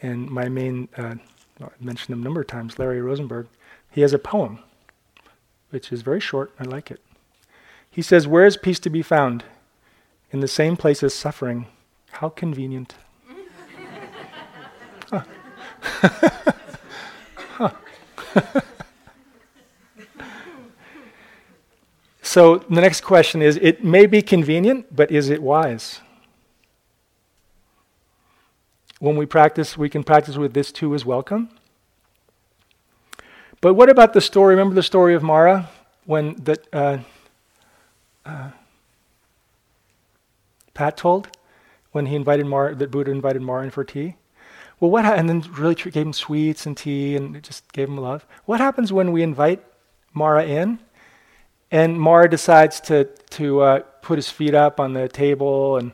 And my main, uh, I mentioned him a number of times, Larry Rosenberg, he has a poem, which is very short. I like it. He says, Where is peace to be found? In the same place as suffering. How convenient. huh. huh. So the next question is it may be convenient, but is it wise? When we practice, we can practice with this too is welcome. But what about the story? Remember the story of Mara when that uh, uh, Pat told when he invited Mara that Buddha invited Mara in for tea. Well, what ha- and then really gave him sweets and tea and just gave him love. What happens when we invite Mara in and Mara decides to, to uh, put his feet up on the table and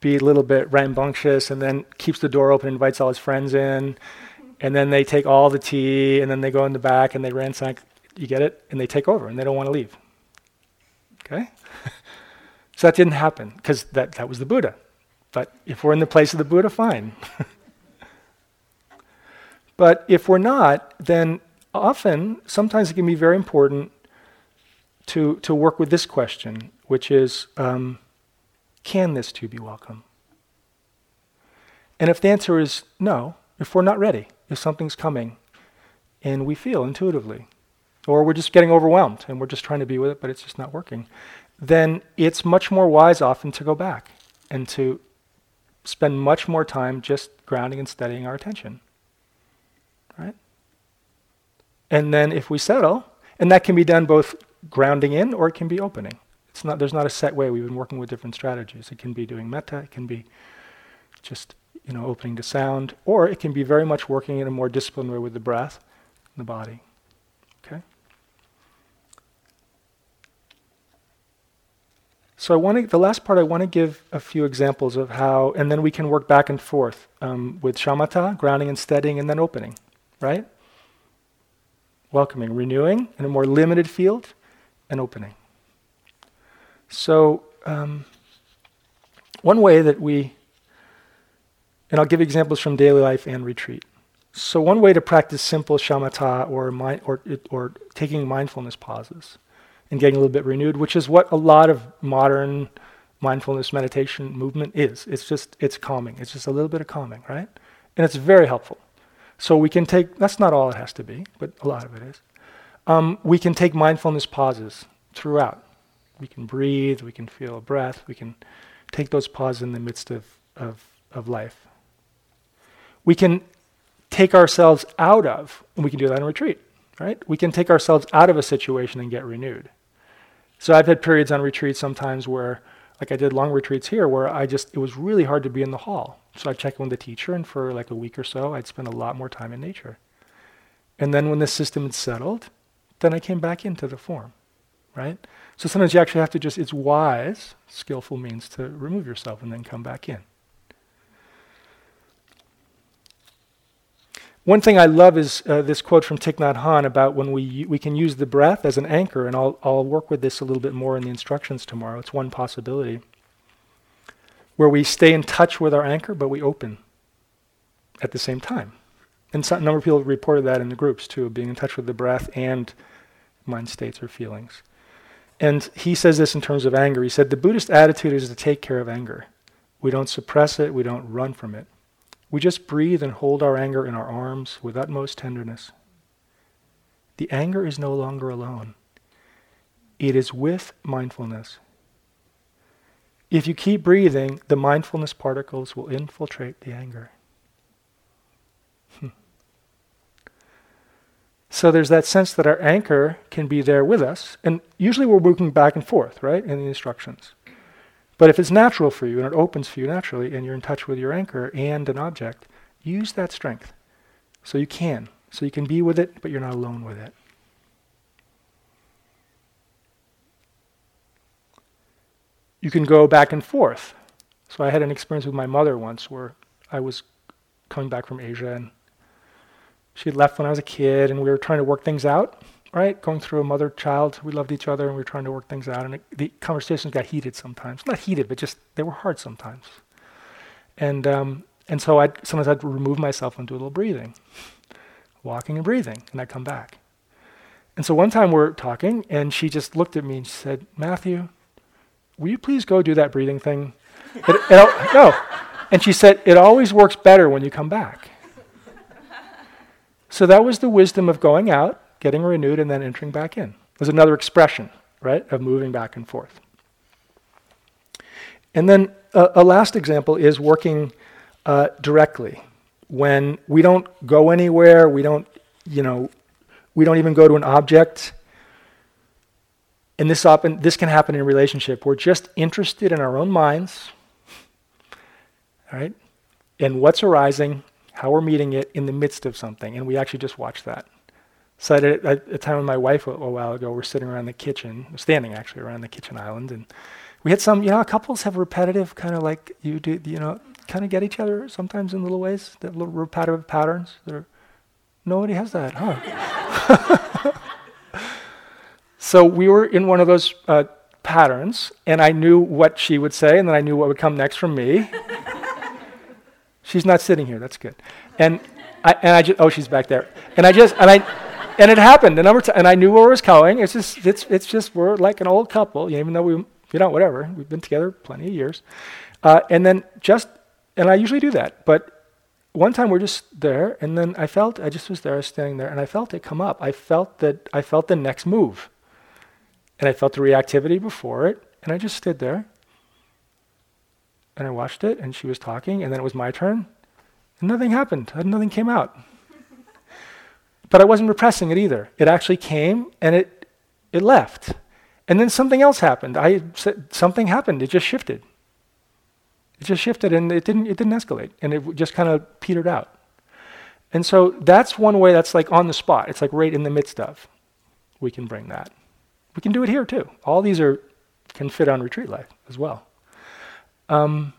be a little bit rambunctious and then keeps the door open, invites all his friends in. And then they take all the tea and then they go in the back and they ransack, you get it? And they take over and they don't want to leave. Okay? so that didn't happen because that, that was the Buddha. But if we're in the place of the Buddha, fine. but if we're not, then often, sometimes it can be very important to, to work with this question, which is um, can this too be welcome? And if the answer is no, if we're not ready, if something's coming and we feel intuitively, or we're just getting overwhelmed and we're just trying to be with it, but it's just not working, then it's much more wise often to go back and to spend much more time just grounding and steadying our attention. Right? And then if we settle, and that can be done both grounding in or it can be opening. It's not, there's not a set way. We've been working with different strategies. It can be doing metta, it can be just you know, opening to sound, or it can be very much working in a more disciplined way with the breath, and the body. Okay. So I want to, the last part, I want to give a few examples of how, and then we can work back and forth um, with shamatha, grounding and steadying, and then opening, right? Welcoming, renewing in a more limited field, and opening. So um, one way that we and I'll give examples from daily life and retreat. So one way to practice simple shamatha or, or, or taking mindfulness pauses and getting a little bit renewed, which is what a lot of modern mindfulness meditation movement is. It's just, it's calming. It's just a little bit of calming, right? And it's very helpful. So we can take, that's not all it has to be, but a lot of it is. Um, we can take mindfulness pauses throughout. We can breathe, we can feel a breath, we can take those pauses in the midst of, of, of life we can take ourselves out of, and we can do that in retreat, right? We can take ourselves out of a situation and get renewed. So I've had periods on retreat sometimes where, like I did long retreats here, where I just, it was really hard to be in the hall. So I'd check in with the teacher, and for like a week or so, I'd spend a lot more time in nature. And then when the system had settled, then I came back into the form, right? So sometimes you actually have to just, it's wise, skillful means to remove yourself and then come back in. One thing I love is uh, this quote from Thich Nhat Hanh about when we, we can use the breath as an anchor, and I'll, I'll work with this a little bit more in the instructions tomorrow. It's one possibility. Where we stay in touch with our anchor, but we open at the same time. And some, a number of people reported that in the groups too, being in touch with the breath and mind states or feelings. And he says this in terms of anger. He said, The Buddhist attitude is to take care of anger. We don't suppress it, we don't run from it. We just breathe and hold our anger in our arms with utmost tenderness. The anger is no longer alone, it is with mindfulness. If you keep breathing, the mindfulness particles will infiltrate the anger. Hmm. So there's that sense that our anchor can be there with us, and usually we're moving back and forth, right, in the instructions. But if it's natural for you and it opens for you naturally and you're in touch with your anchor and an object, use that strength. So you can. So you can be with it, but you're not alone with it. You can go back and forth. So I had an experience with my mother once where I was coming back from Asia and she left when I was a kid and we were trying to work things out right? Going through a mother child, we loved each other and we were trying to work things out. And it, the conversations got heated sometimes. Not heated, but just they were hard sometimes. And um, and so I sometimes I'd remove myself and do a little breathing, walking and breathing, and I'd come back. And so one time we're talking, and she just looked at me and she said, "Matthew, will you please go do that breathing thing?" it, it, no. And she said, "It always works better when you come back." So that was the wisdom of going out getting renewed, and then entering back in. There's another expression, right, of moving back and forth. And then uh, a last example is working uh, directly. When we don't go anywhere, we don't, you know, we don't even go to an object. And this, often, this can happen in a relationship. We're just interested in our own minds, right? And what's arising, how we're meeting it in the midst of something. And we actually just watched that. So at a, a time with my wife a, a, while ago, we're sitting around the kitchen, standing actually around the kitchen island, and we had some, you know, couples have repetitive kind of like you do, you know, kind of get each other sometimes in little ways, that little repetitive patterns. That are, nobody has that, huh? so we were in one of those uh, patterns, and I knew what she would say, and then I knew what would come next from me. She's not sitting here. That's good. And I, and I just, oh, she's back there. And I just, and I, and it happened a number of times, and I knew where it was going. It's just, it's, it's just, we're like an old couple, even though we, you know, whatever, we've been together plenty of years. Uh, and then just, and I usually do that, but one time we're just there, and then I felt, I just was there, standing there, and I felt it come up. I felt that, I felt the next move. And I felt the reactivity before it, and I just stood there, and I watched it, and she was talking, and then it was my turn, and nothing happened, uh, nothing came out. But I wasn't repressing it either. It actually came and it, it left. And then something else happened. I said something happened. It just shifted. It just shifted and it didn't, it didn't escalate and it just kind of petered out. And so that's one way that's like on the spot. It's like right in the midst of. We can bring that. We can do it here too. All these are can fit on retreat life as well. Um,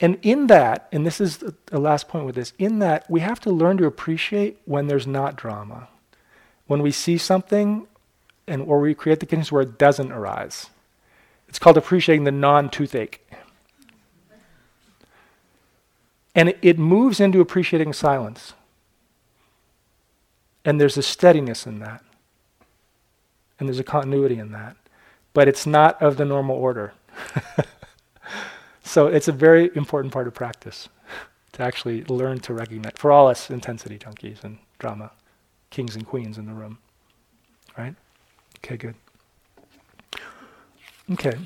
and in that, and this is the last point with this, in that we have to learn to appreciate when there's not drama. When we see something and or we create the conditions where it doesn't arise. It's called appreciating the non-toothache. And it, it moves into appreciating silence. And there's a steadiness in that. And there's a continuity in that. But it's not of the normal order. so it's a very important part of practice to actually learn to recognize, for all us intensity junkies and drama, kings and queens in the room. Right? Okay, good. Okay.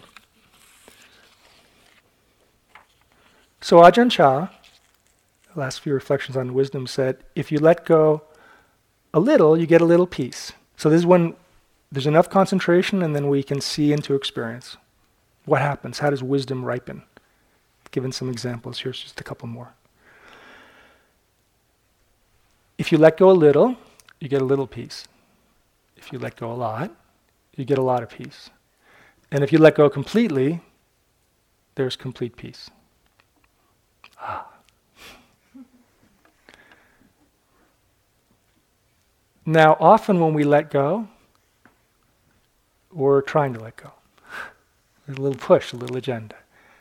So Ajahn Chah, last few reflections on wisdom, said, if you let go a little, you get a little peace. So this is when there's enough concentration and then we can see into experience. What happens? How does wisdom ripen? Given some examples, here's just a couple more. If you let go a little, you get a little peace. If you let go a lot, you get a lot of peace. And if you let go completely, there's complete peace. Ah. Now, often when we let go, we're trying to let go. a little push, a little agenda.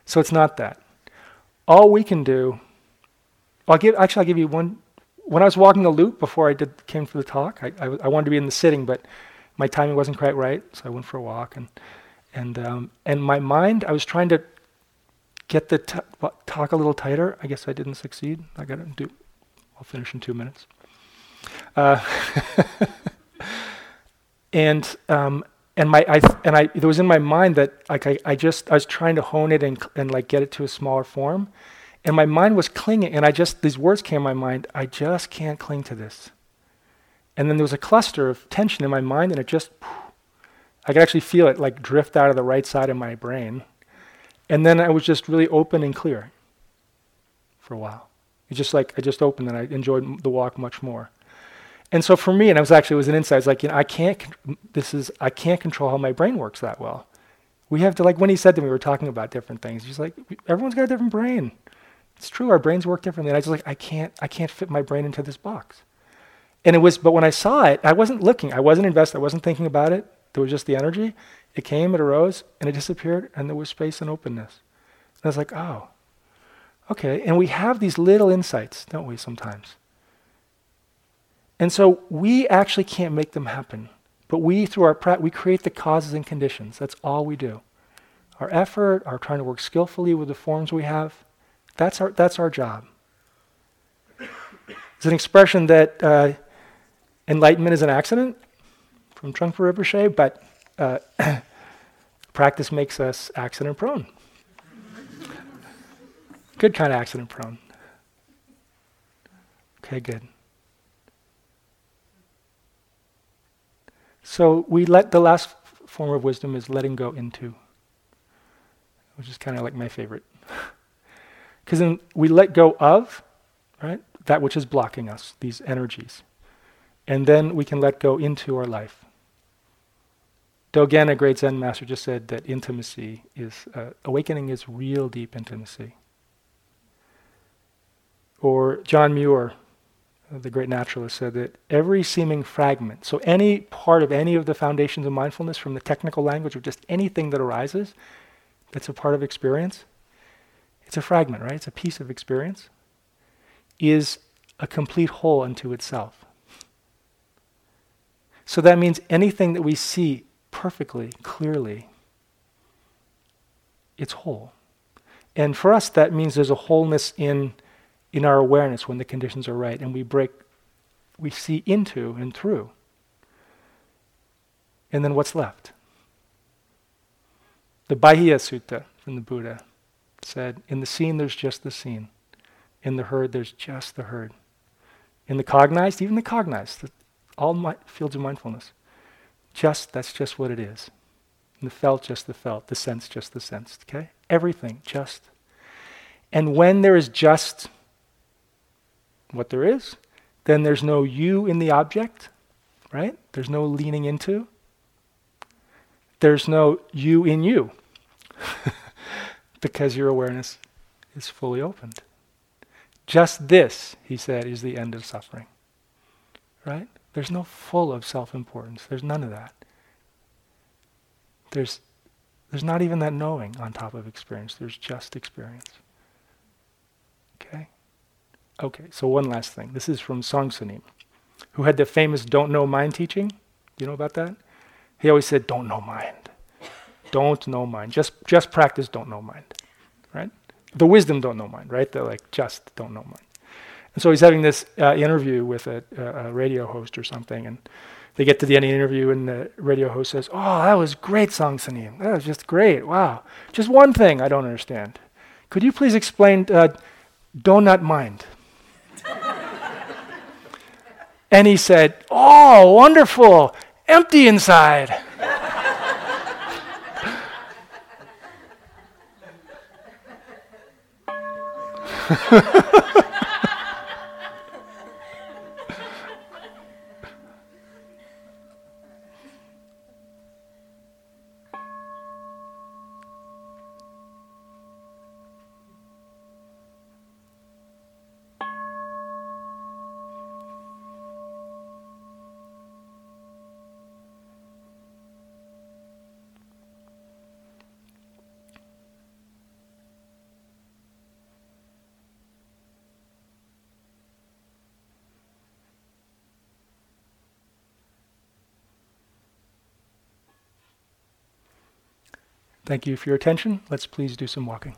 So it's not that. All we can do, I'll give, actually, I'll give you one. When I was walking the loop before I did, came for the talk, I, I, I wanted to be in the sitting, but my timing wasn't quite right, so I went for a walk. And, and, um, and my mind, I was trying to get the t- talk a little tighter. I guess I didn't succeed. I got to do, I'll finish in two minutes. Uh, and um, and my I and I it was in my mind that like I, I just I was trying to hone it and and like get it to a smaller form, and my mind was clinging, and I just these words came in my mind. I just can't cling to this. And then there was a cluster of tension in my mind, and it just I could actually feel it like drift out of the right side of my brain, and then I was just really open and clear for a while. It just like I just opened, and I enjoyed the walk much more. And so for me, and it was actually it was an insight. It's like you know, I can't. This is I can't control how my brain works that well. We have to like when he said to me, we were talking about different things. He's like, everyone's got a different brain. It's true, our brains work differently. And I was like, I can't, I can't fit my brain into this box. And it was, but when I saw it, I wasn't looking, I wasn't invested, I wasn't thinking about it. There was just the energy. It came, it arose, and it disappeared, and there was space and openness. And I was like, oh, okay. And we have these little insights, don't we, sometimes? And so we actually can't make them happen. But we, through our practice, we create the causes and conditions. That's all we do. Our effort, our trying to work skillfully with the forms we have, that's our, that's our job. It's an expression that uh, enlightenment is an accident from Trungpa Rinpoche, but uh, practice makes us accident prone. good kind of accident prone. Okay, good. So we let the last form of wisdom is letting go into, which is kind of like my favorite. Because then we let go of, right, that which is blocking us, these energies. And then we can let go into our life. Dogen, a great Zen master, just said that intimacy is, uh, awakening is real deep intimacy. Or John Muir, the great naturalist, said that every seeming fragment, so any part of any of the foundations of mindfulness, from the technical language or just anything that arises that's a part of experience, it's a fragment, right? It's a piece of experience, is a complete whole unto itself. So that means anything that we see perfectly, clearly, it's whole. And for us, that means there's a wholeness in in our awareness when the conditions are right and we break, we see into and through. And then what's left? The Bahiya Sutta from the Buddha said, In the seen, there's just the seen. In the heard, there's just the heard. In the cognized, even the cognized, the, all my, fields of mindfulness, just, that's just what it is. In the felt, just the felt. The sense, just the sensed. Okay? Everything, just And when there is just what there is, then there's no you in the object, right? There's no leaning into. There's no you in you because your awareness is fully opened. Just this, he said, is the end of suffering. Right? There's no full of self importance. There's none of that. There's, there's not even that knowing on top of experience. There's just experience. Okay? So one last thing. This is from Soen Sa Nim, who had the famous don't know mind teaching. Do you know about that? He always said, don't know mind. Don't know mind. Just, just practice don't know mind. Right? The wisdom don't know mind, right? They're like, just don't know mind. And so he's having this uh, interview with a, a, radio host or something, and they get to the end of the interview, and the radio host says, "Oh, that was great, Soen Sa Nim. That was just great. Wow. Just one thing I don't understand. Could you please explain uh, donut mind?" And he said, "Oh, wonderful. Empty inside." Thank you for your attention. Let's please do some walking.